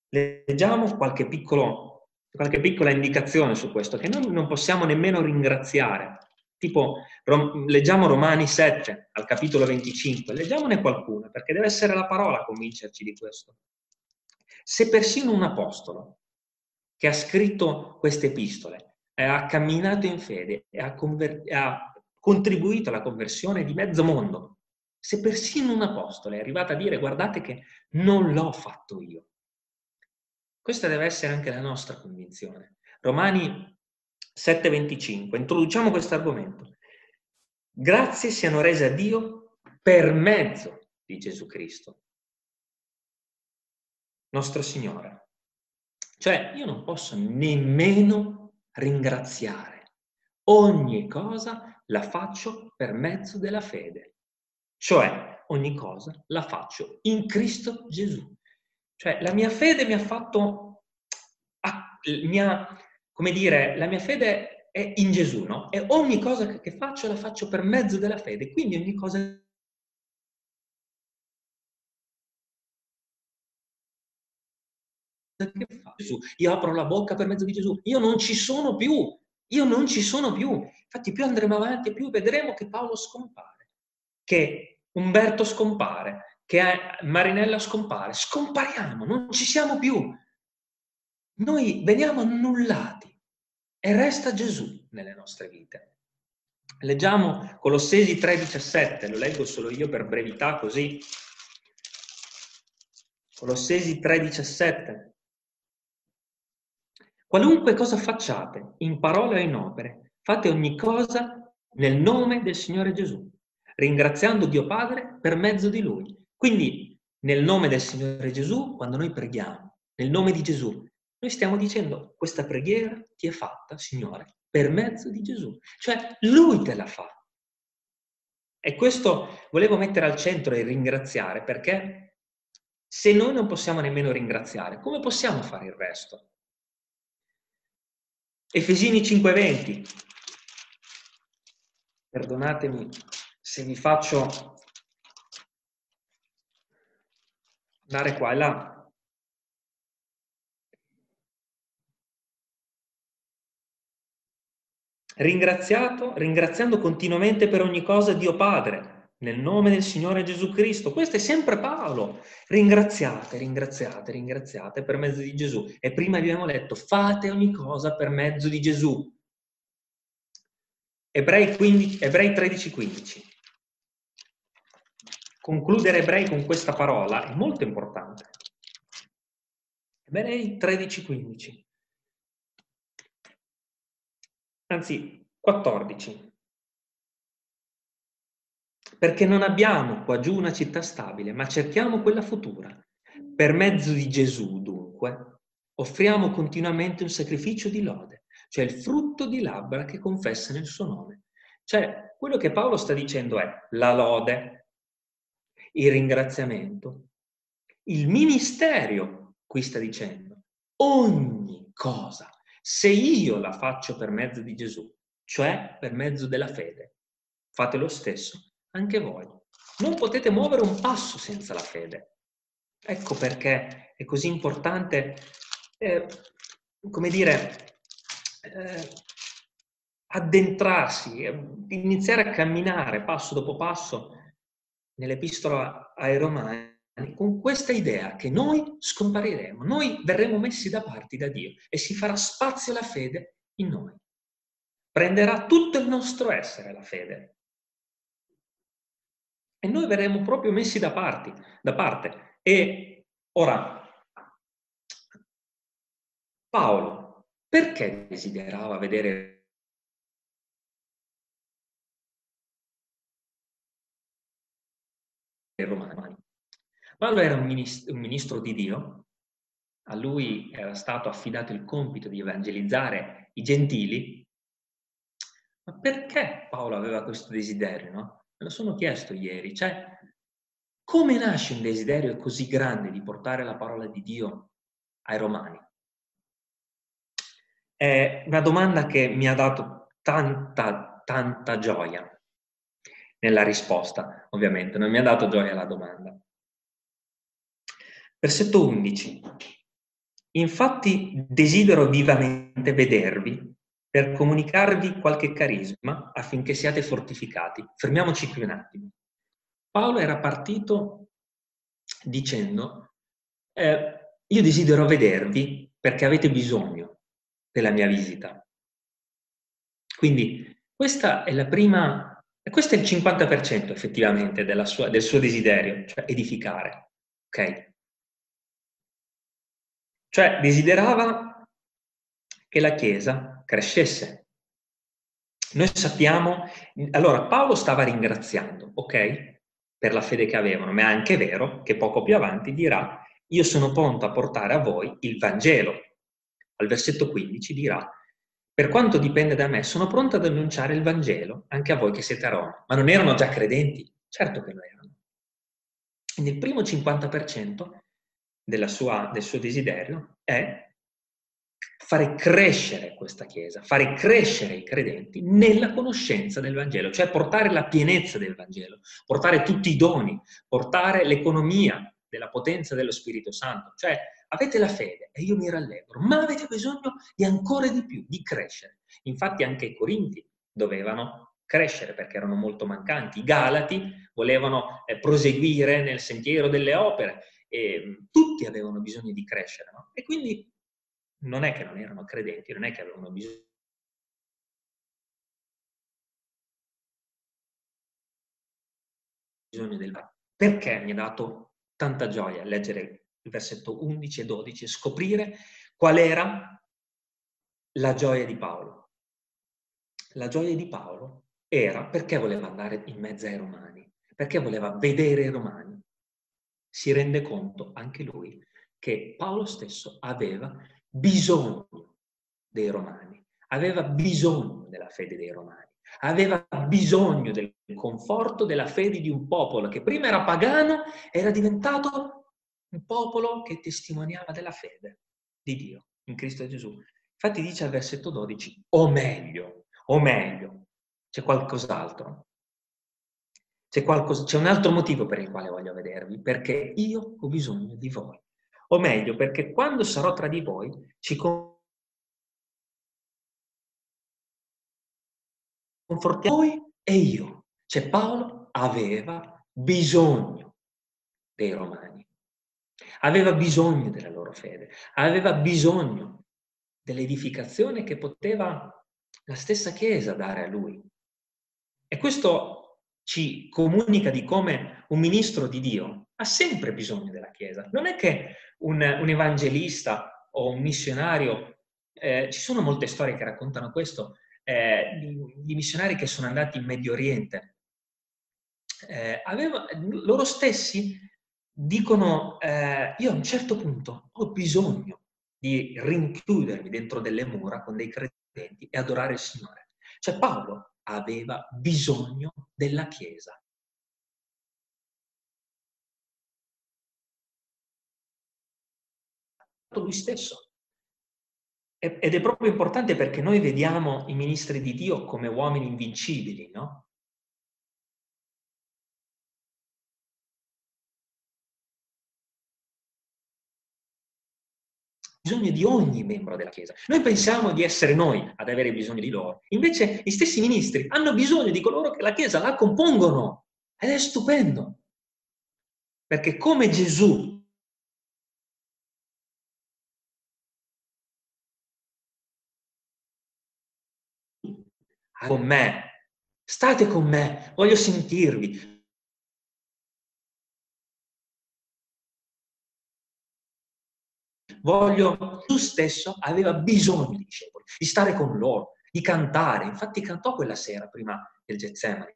Leggiamo qualche, piccolo, qualche piccola indicazione su questo, che noi non possiamo nemmeno ringraziare. Tipo, rom, leggiamo Romani 7 al capitolo 25, leggiamone qualcuna, perché deve essere la parola a convincerci di questo. Se persino un apostolo che ha scritto queste epistole ha camminato in fede e ha, conver- ha contribuito alla conversione di mezzo mondo. Se persino un apostolo è arrivato a dire guardate che non l'ho fatto io. Questa deve essere anche la nostra convinzione. Romani 7:25, introduciamo questo argomento. Grazie siano rese a Dio per mezzo di Gesù Cristo, nostro Signore. Cioè io non posso nemmeno ringraziare. Ogni cosa la faccio per mezzo della fede. Cioè, ogni cosa la faccio in Cristo Gesù. Cioè, la mia fede mi ha fatto, mi ha, come dire, la mia fede è in Gesù, no? E ogni cosa che faccio la faccio per mezzo della fede. Quindi ogni cosa che fa Gesù. Io apro la bocca per mezzo di Gesù. Io non ci sono più Io non ci sono più. Infatti più andremo avanti, più vedremo che Paolo scompare, che Umberto scompare, che Marinella scompare. Scompariamo, non ci siamo più. Noi veniamo annullati e resta Gesù nelle nostre vite. Leggiamo Colossesi 3:17, lo leggo solo io per brevità così. Colossesi 3:17. Qualunque cosa facciate, in parole o in opere, fate ogni cosa nel nome del Signore Gesù, ringraziando Dio Padre per mezzo di Lui. Quindi, nel nome del Signore Gesù, quando noi preghiamo, nel nome di Gesù, noi stiamo dicendo questa preghiera ti è fatta, Signore, per mezzo di Gesù. Cioè, Lui te la fa. E questo volevo mettere al centro e ringraziare perché se noi non possiamo nemmeno ringraziare, come possiamo fare il resto? Efesini 5:20. Perdonatemi se vi faccio andare qua e là. Ringraziato, ringraziando continuamente per ogni cosa Dio Padre, nel nome del Signore Gesù Cristo. Questo è sempre Paolo. Ringraziate, ringraziate, ringraziate per mezzo di Gesù. E prima abbiamo letto, fate ogni cosa per mezzo di Gesù. Ebrei, 15, Ebrei 13, 15. Concludere Ebrei con questa parola è molto importante. Ebrei 13, 15. Anzi, 14 perché non abbiamo qua giù una città stabile, ma cerchiamo quella futura. Per mezzo di Gesù, dunque, offriamo continuamente un sacrificio di lode, cioè il frutto di labbra che confessa nel suo nome. Cioè, quello che Paolo sta dicendo è la lode, il ringraziamento, il ministero, qui sta dicendo, ogni cosa, se io la faccio per mezzo di Gesù, cioè per mezzo della fede, fate lo stesso anche voi. Non potete muovere un passo senza la fede. Ecco perché è così importante, eh, come dire, eh, addentrarsi, eh, iniziare a camminare passo dopo passo nell'epistola ai Romani con questa idea che noi scompariremo, noi verremo messi da parte da Dio e si farà spazio alla fede in noi. Prenderà tutto il nostro essere la fede e noi verremo proprio messi da, parti, da parte. E ora, Paolo, perché desiderava vedere romani? Paolo era un ministro, un ministro di Dio, a lui era stato affidato il compito di evangelizzare i gentili, ma perché Paolo aveva questo desiderio, no? Me lo sono chiesto ieri, cioè come nasce un desiderio così grande di portare la parola di Dio ai romani? È una domanda che mi ha dato tanta, tanta gioia nella risposta, ovviamente, non mi ha dato gioia la domanda. Versetto 11. Infatti desidero vivamente vedervi per comunicarvi qualche carisma affinché siate fortificati. Fermiamoci qui un attimo. Paolo era partito dicendo, eh, io desidero vedervi perché avete bisogno della mia visita. Quindi questa è la prima, questo è il 50% effettivamente sua, del suo desiderio, cioè edificare. Ok? Cioè desiderava che la Chiesa crescesse. Noi sappiamo, allora Paolo stava ringraziando, ok, per la fede che avevano, ma è anche vero che poco più avanti dirà, io sono pronto a portare a voi il Vangelo. Al versetto 15 dirà, per quanto dipende da me, sono pronto ad annunciare il Vangelo anche a voi che siete a Roma. Ma non erano già credenti? Certo che lo erano. Quindi il primo 50% sua, del suo desiderio è fare crescere questa Chiesa, fare crescere i credenti nella conoscenza del Vangelo, cioè portare la pienezza del Vangelo, portare tutti i doni, portare l'economia della potenza dello Spirito Santo. Cioè avete la fede e io mi rallegro, ma avete bisogno di ancora di più, di crescere. Infatti anche i Corinti dovevano crescere perché erano molto mancanti. I Galati volevano eh, proseguire nel sentiero delle opere e mm, tutti avevano bisogno di crescere. No? E quindi non è che non erano credenti, non è che avevano bisogno bisogno del perché mi ha dato tanta gioia leggere versetto 11 e 12 e scoprire qual era la gioia di Paolo. La gioia di Paolo era perché voleva andare in mezzo ai romani, perché voleva vedere i romani. Si rende conto anche lui che Paolo stesso aveva bisogno dei romani, aveva bisogno della fede dei romani, aveva bisogno del conforto della fede di un popolo che prima era pagano, era diventato un popolo che testimoniava della fede di Dio in Cristo Gesù. Infatti dice al versetto 12, o meglio, o meglio, c'è qualcos'altro. C'è, qualcosa, c'è un altro motivo per il quale voglio vedervi, perché io ho bisogno di voi. O meglio, perché quando sarò tra di voi ci confrontiamo voi e io. Cioè Paolo aveva bisogno dei romani, aveva bisogno della loro fede, aveva bisogno dell'edificazione che poteva la stessa Chiesa dare a lui. E questo ci comunica di come un ministro di Dio ha sempre bisogno della Chiesa. Non è che un, un evangelista o un missionario, eh, ci sono molte storie che raccontano questo, eh, di, missionari che sono andati in Medio Oriente. Eh, aveva, loro stessi dicono, eh, io a un certo punto ho bisogno di rinchiudermi dentro delle mura con dei credenti e adorare il Signore. Cioè Paolo aveva bisogno della Chiesa. Lui stesso. Ed è proprio importante perché noi vediamo i ministri di Dio come uomini invincibili, no? Bisogno di ogni membro della Chiesa. Noi pensiamo di essere noi ad avere bisogno di loro, invece gli stessi ministri hanno bisogno di coloro che la Chiesa la compongono. Ed è stupendo, perché come Gesù con me, state con me, voglio sentirvi, voglio, tu stesso aveva bisogno di discepoli, di stare con loro, di cantare. Infatti cantò quella sera prima del Getsemani.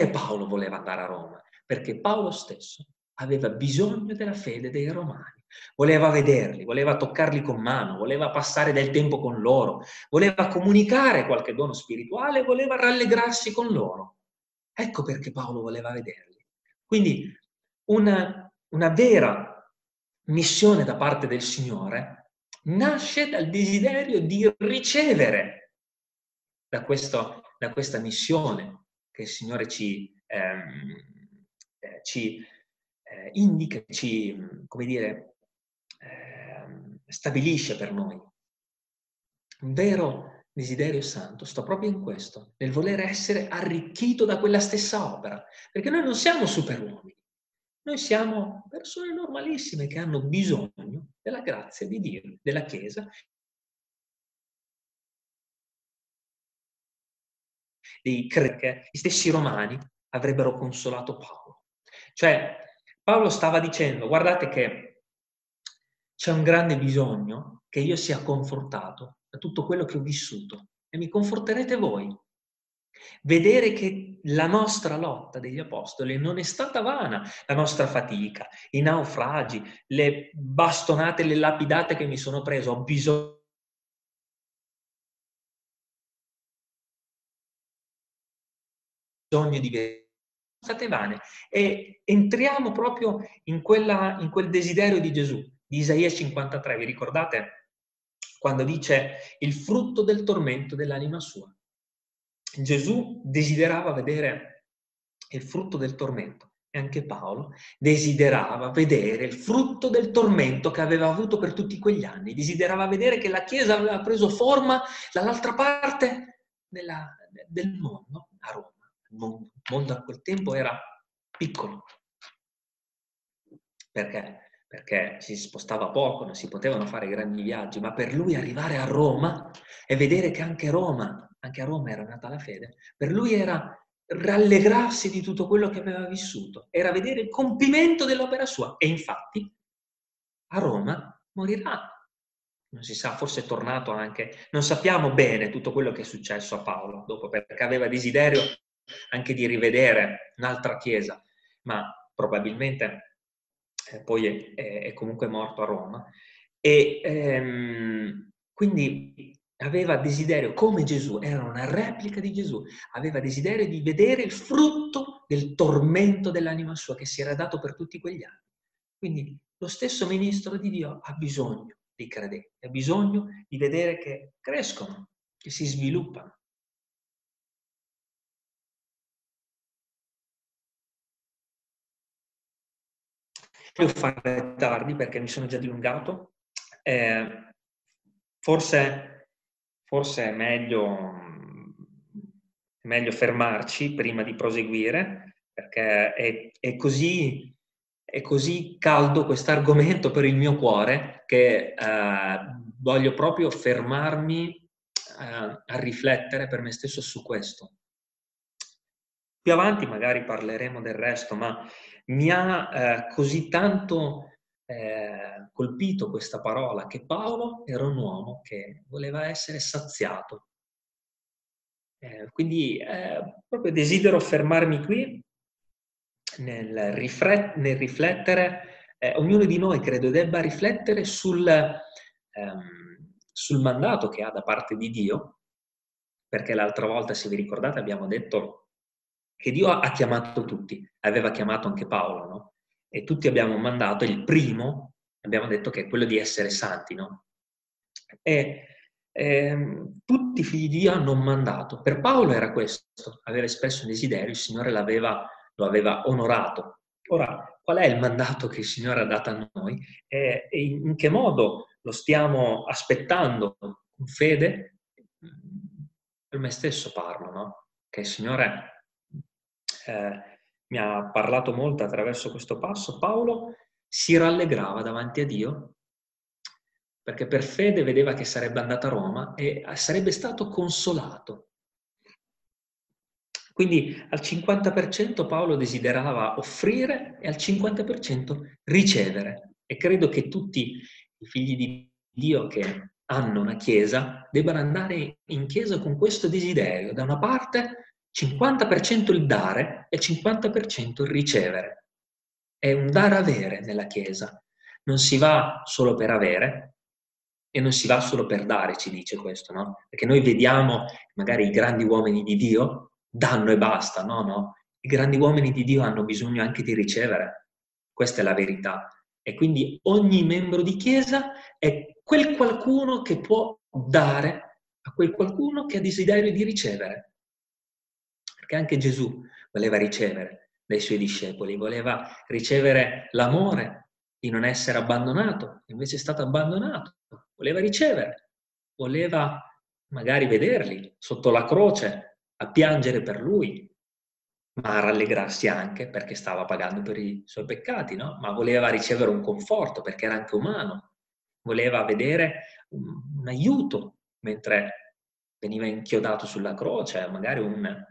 E Paolo voleva andare a Roma, perché Paolo stesso aveva bisogno della fede dei romani. Voleva vederli, voleva toccarli con mano, voleva passare del tempo con loro, voleva comunicare qualche dono spirituale, voleva rallegrarsi con loro. Ecco perché Paolo voleva vederli. Quindi una, una vera missione da parte del Signore nasce dal desiderio di ricevere da, questo, da questa missione che il Signore ci, ehm, eh, ci eh, indica, ci, come dire, eh, stabilisce per noi. Un vero desiderio santo sta proprio in questo, nel voler essere arricchito da quella stessa opera, perché noi non siamo superuomini, noi siamo persone normalissime che hanno bisogno della grazia di Dio, della Chiesa, dei che gli stessi romani avrebbero consolato Paolo. Cioè, Paolo stava dicendo, guardate che c'è un grande bisogno che io sia confortato da tutto quello che ho vissuto e mi conforterete voi. Vedere che la nostra lotta degli apostoli non è stata vana, la nostra fatica, i naufragi, le bastonate, le lapidate che mi sono preso, ho bisogno di vedere state vane e entriamo proprio in, quella, in quel desiderio di Gesù, di Isaia 53, vi ricordate? Quando dice il frutto del tormento dell'anima sua. Gesù desiderava vedere il frutto del tormento e anche Paolo desiderava vedere il frutto del tormento che aveva avuto per tutti quegli anni, desiderava vedere che la Chiesa aveva preso forma dall'altra parte della, del mondo, a Roma. Il mondo a quel tempo era piccolo. Perché? Perché si spostava poco, non si potevano fare grandi viaggi, ma per lui arrivare a Roma e vedere che anche Roma, anche a Roma era nata la fede, per lui era rallegrarsi di tutto quello che aveva vissuto, era vedere il compimento dell'opera sua. E infatti a Roma morirà. Non si sa, forse è tornato anche, non sappiamo bene tutto quello che è successo a Paolo dopo, perché aveva desiderio anche di rivedere un'altra chiesa, ma probabilmente eh, poi è, è, comunque morto a Roma. E ehm, quindi aveva desiderio, come Gesù, era una replica di Gesù, aveva desiderio di vedere il frutto del tormento dell'anima sua che si era dato per tutti quegli anni. Quindi lo stesso ministro di Dio ha bisogno dei credenti, ha bisogno di vedere che crescono, che si sviluppano. Devo fare tardi perché mi sono già dilungato. Eh, forse forse è meglio, è meglio fermarci prima di proseguire, perché è, è così è così caldo questo argomento per il mio cuore che eh, voglio proprio fermarmi eh, a riflettere per me stesso su questo. Più avanti magari parleremo del resto, ma mi ha eh, così tanto eh, colpito questa parola che Paolo era un uomo che voleva essere saziato. Eh, quindi eh, proprio desidero fermarmi qui nel, riflet- nel riflettere, eh, ognuno di noi credo debba riflettere sul, ehm, sul mandato che ha da parte di Dio, perché l'altra volta, se vi ricordate, abbiamo detto che Dio ha chiamato tutti, aveva chiamato anche Paolo, no? E tutti abbiamo mandato, il primo abbiamo detto che è quello di essere santi, no? E ehm, tutti i figli di Dio hanno un mandato. Per Paolo era questo, aveva espresso un desiderio, il Signore lo aveva onorato. Ora, qual è il mandato che il Signore ha dato a noi e, e in che modo lo stiamo aspettando con fede? Per me stesso parlo, no? Che il Signore eh, mi ha parlato molto attraverso questo passo, Paolo si rallegrava davanti a Dio perché per fede vedeva che sarebbe andato a Roma e sarebbe stato consolato. Quindi al 50% Paolo desiderava offrire e al 50% ricevere. E credo che tutti i figli di Dio che hanno una chiesa debbano andare in chiesa con questo desiderio. Da una parte 50% il dare e 50% il ricevere. È un dare-avere nella Chiesa. Non si va solo per avere e non si va solo per dare, ci dice questo, no? Perché noi vediamo magari i grandi uomini di Dio danno e basta, no, no. I grandi uomini di Dio hanno bisogno anche di ricevere. Questa è la verità. E quindi ogni membro di Chiesa è quel qualcuno che può dare a quel qualcuno che ha desiderio di ricevere perché anche Gesù voleva ricevere dai suoi discepoli, voleva ricevere l'amore di non essere abbandonato, invece è stato abbandonato, voleva ricevere, voleva magari vederli sotto la croce, a piangere per lui, ma a rallegrarsi anche perché stava pagando per i suoi peccati, no? Ma voleva ricevere un conforto perché era anche umano, voleva vedere un, un aiuto mentre veniva inchiodato sulla croce, magari un,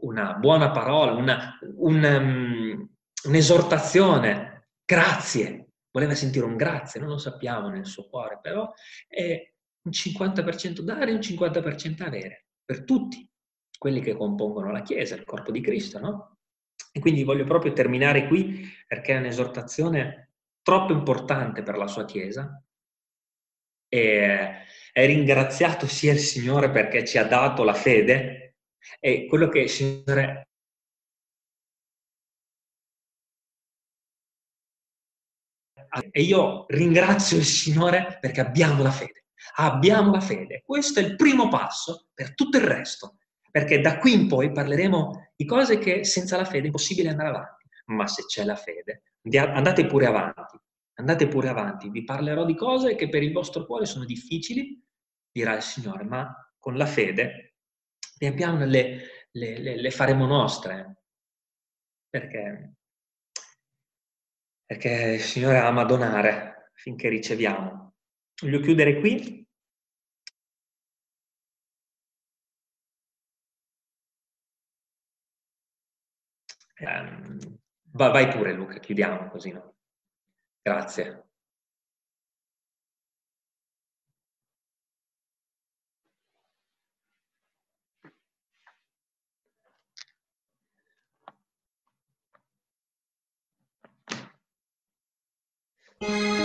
una buona parola, una, un, um, un'esortazione, grazie, voleva sentire un grazie, non lo sappiamo nel suo cuore, però è un 50% dare e un 50% avere, per tutti quelli che compongono la Chiesa, il corpo di Cristo, no? E quindi voglio proprio terminare qui perché è un'esortazione troppo importante per la sua Chiesa e è ringraziato sia il Signore perché ci ha dato la fede, e quello che il Signore e io ringrazio il Signore perché abbiamo la fede. Abbiamo la fede. Questo è il primo passo per tutto il resto, perché da qui in poi parleremo di cose che senza la fede è impossibile andare avanti. ma se c'è la fede, andate pure avanti, andate pure avanti, vi parlerò di cose che per il vostro cuore sono difficili, dirà il Signore, ma con la fede pian piano le, le, le, le faremo nostre, perché, perché il Signore ama donare finché riceviamo. Voglio chiudere qui. Um, vai pure Luca, chiudiamo così, no? Grazie. Bye.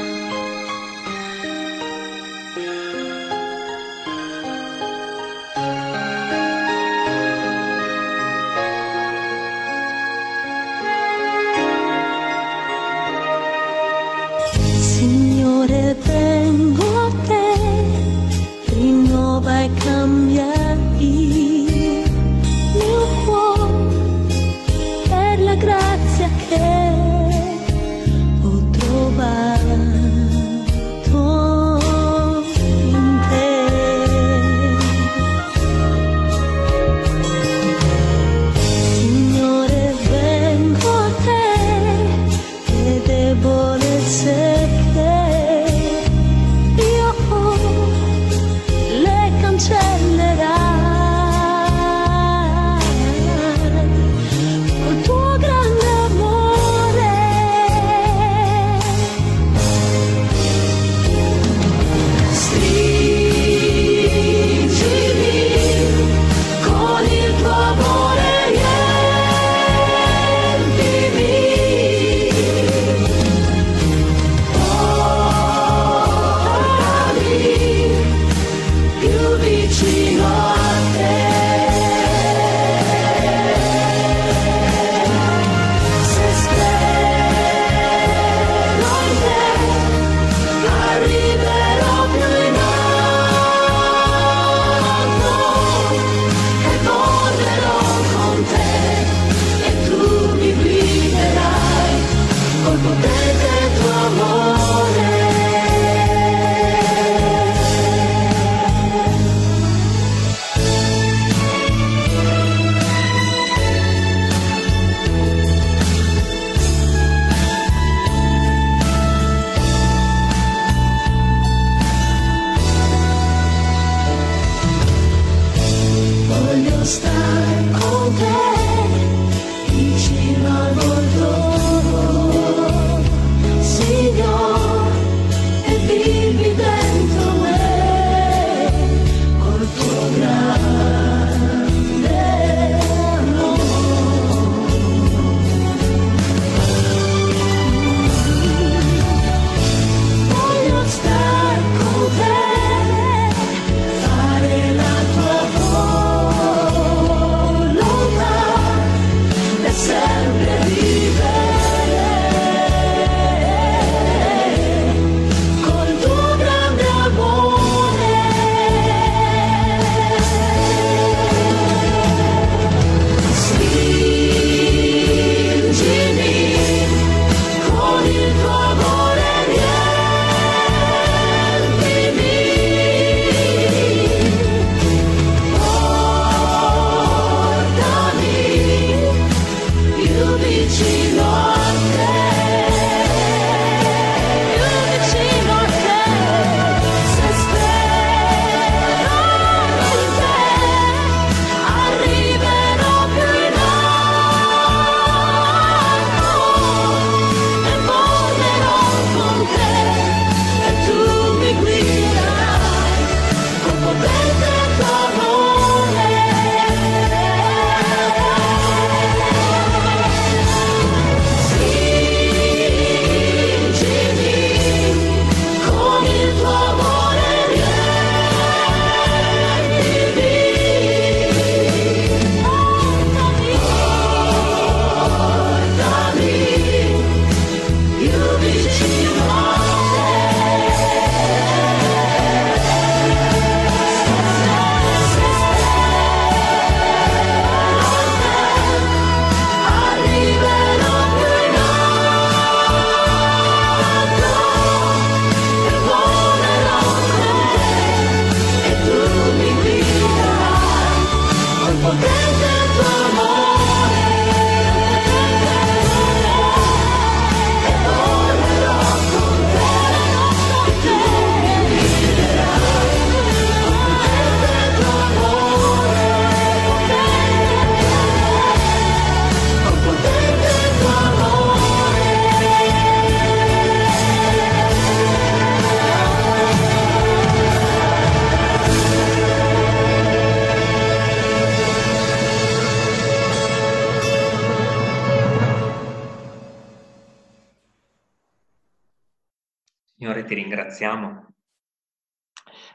Ringraziamo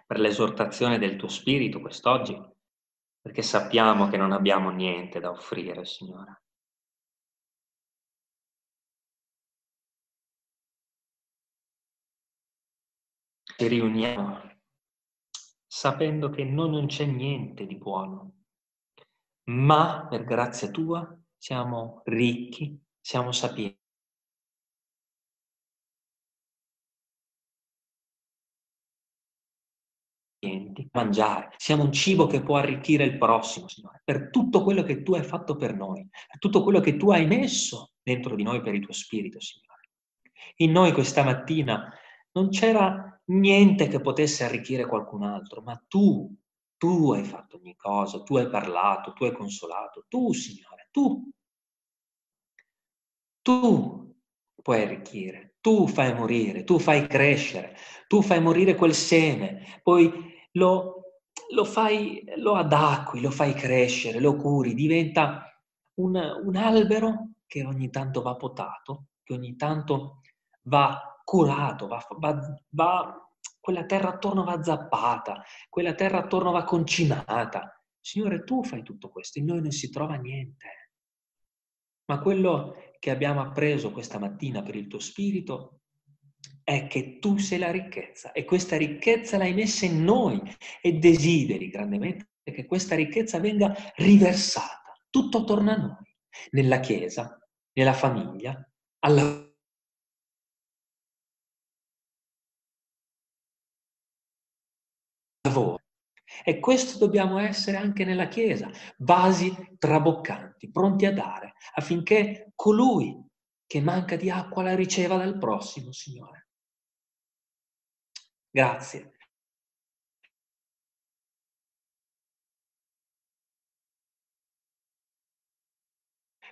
per l'esortazione del tuo Spirito quest'oggi, perché sappiamo che non abbiamo niente da offrire, Signore. Ci riuniamo sapendo che noi non c'è niente di buono, ma per grazia tua siamo ricchi, siamo sapienti. Mangiare, siamo un cibo che può arricchire il prossimo, Signore, per tutto quello che tu hai fatto per noi, per tutto quello che tu hai messo dentro di noi per il tuo spirito, Signore. In noi questa mattina non c'era niente che potesse arricchire qualcun altro, ma tu, tu hai fatto ogni cosa, tu hai parlato, tu hai consolato, tu, Signore, tu. Tu puoi arricchire, tu fai morire, tu fai crescere, tu fai morire quel seme, poi lo, lo fai, lo adacqui, lo fai crescere, lo curi, diventa un, un albero che ogni tanto va potato, che ogni tanto va curato, va, va, va, quella terra attorno va zappata, quella terra attorno va concinata. Signore, tu fai tutto questo, in noi non si trova niente. Ma quello che abbiamo appreso questa mattina per il tuo spirito è che tu sei la ricchezza e questa ricchezza l'hai messa in noi e desideri grandemente che questa ricchezza venga riversata tutto attorno a noi, nella Chiesa, nella famiglia, al lavoro. E questo dobbiamo essere anche nella Chiesa, vasi traboccanti, pronti a dare, affinché colui che manca di acqua la riceva dal prossimo, Signore. Grazie.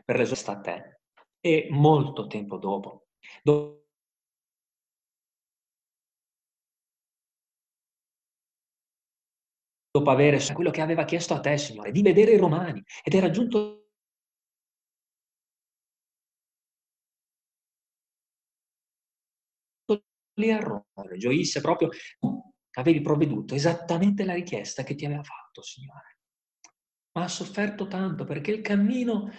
Per l'esosta a te. E molto tempo dopo, dopo dopo avere quello che aveva chiesto a te, Signore, di vedere i romani, ed era giunto lì a Roma, gioisse proprio, avevi provveduto esattamente la richiesta che ti aveva fatto, Signore. Ma ha sofferto tanto perché il cammino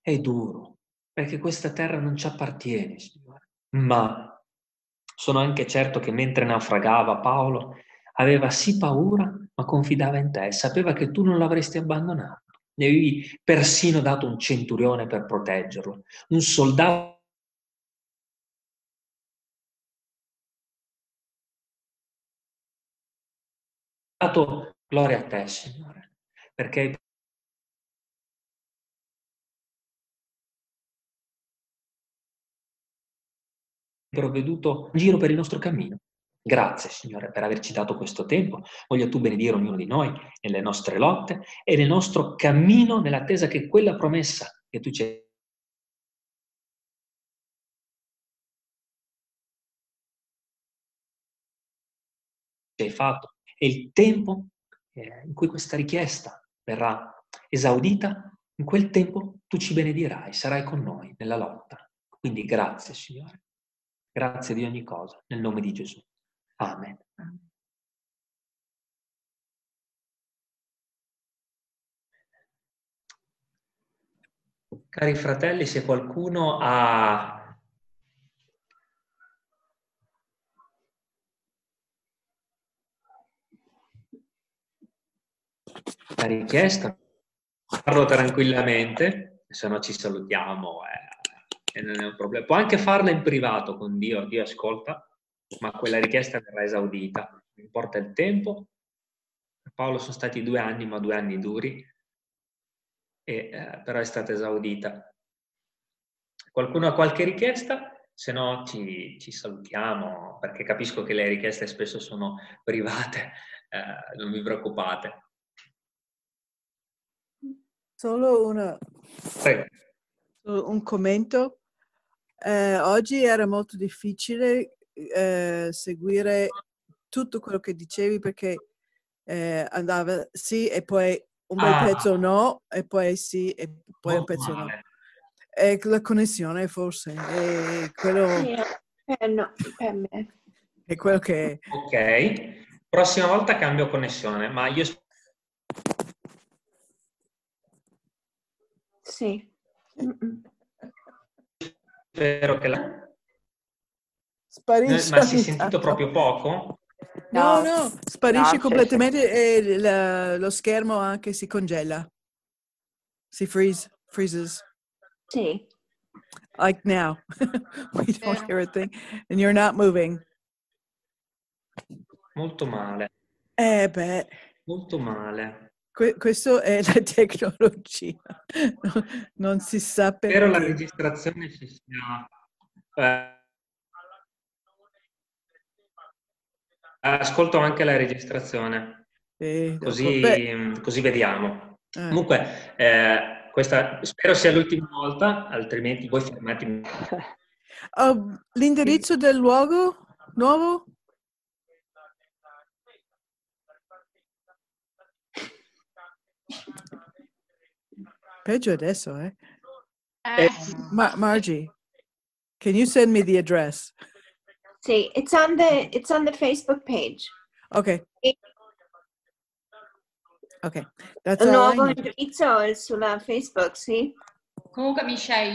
è duro, perché questa terra non ci appartiene, Signore. Ma sono anche certo che mentre naufragava Paolo aveva sì paura, ma confidava in te e sapeva che tu non l'avresti abbandonato. Ne avevi persino dato un centurione per proteggerlo, un soldato dato gloria a te, Signore, perché hai provveduto in giro per il nostro cammino. Grazie, Signore, per averci dato questo tempo. Voglio tu benedire ognuno di noi nelle nostre lotte e nel nostro cammino nell'attesa che quella promessa che tu ci hai fatto e il tempo eh, in cui questa richiesta verrà esaudita, in quel tempo tu ci benedirai, sarai con noi nella lotta. Quindi grazie Signore, grazie di ogni cosa, nel nome di Gesù. Amen. Cari fratelli, se qualcuno ha la richiesta, farlo tranquillamente, se no ci salutiamo eh, e non è un problema. Può anche farla in privato con Dio, Dio ascolta, ma quella richiesta verrà esaudita. Non importa il tempo. Per Paolo sono stati due anni, ma due anni duri, e, eh, però è stata esaudita. Qualcuno ha qualche richiesta? Se no ci, ci, salutiamo, perché capisco che le richieste spesso sono private, eh, non vi preoccupate. Solo una, un commento. Eh, oggi era molto difficile eh, seguire tutto quello che dicevi perché eh, andava sì e poi un bel ah. pezzo no e poi sì e poi un pezzo no. E la connessione forse è quello... Eh, no, per me. È quello che è. Ok. Prossima volta cambio connessione, ma io Sì. Mm-mm. spero che la... Sparisce Ma si è ogni sentito proprio poco? No, No. no, sparisce No, sì, completamente e la- lo schermo anche si congela. Si freeze, freezes. Sì. Like now. We don't hear a thing. And you're not moving. Molto male, Eh beh, molto male. que- questo è la tecnologia. No- non si sa Spero la perché. registrazione ci sia... eh, ascolto anche la registrazione, Sì, così, beh, così vediamo. eh. Comunque, eh, questa spero sia l'ultima volta, altrimenti voi fermatemi. Oh, l'indirizzo del luogo nuovo? Peggio adesso, eh? Eh, Ma- Margie, can you send me the address? Sì, it's on the it's on the Facebook page. Okay. Okay, that's Il all I nuovo need. indirizzo è sulla Facebook, sì? comunque Michelle,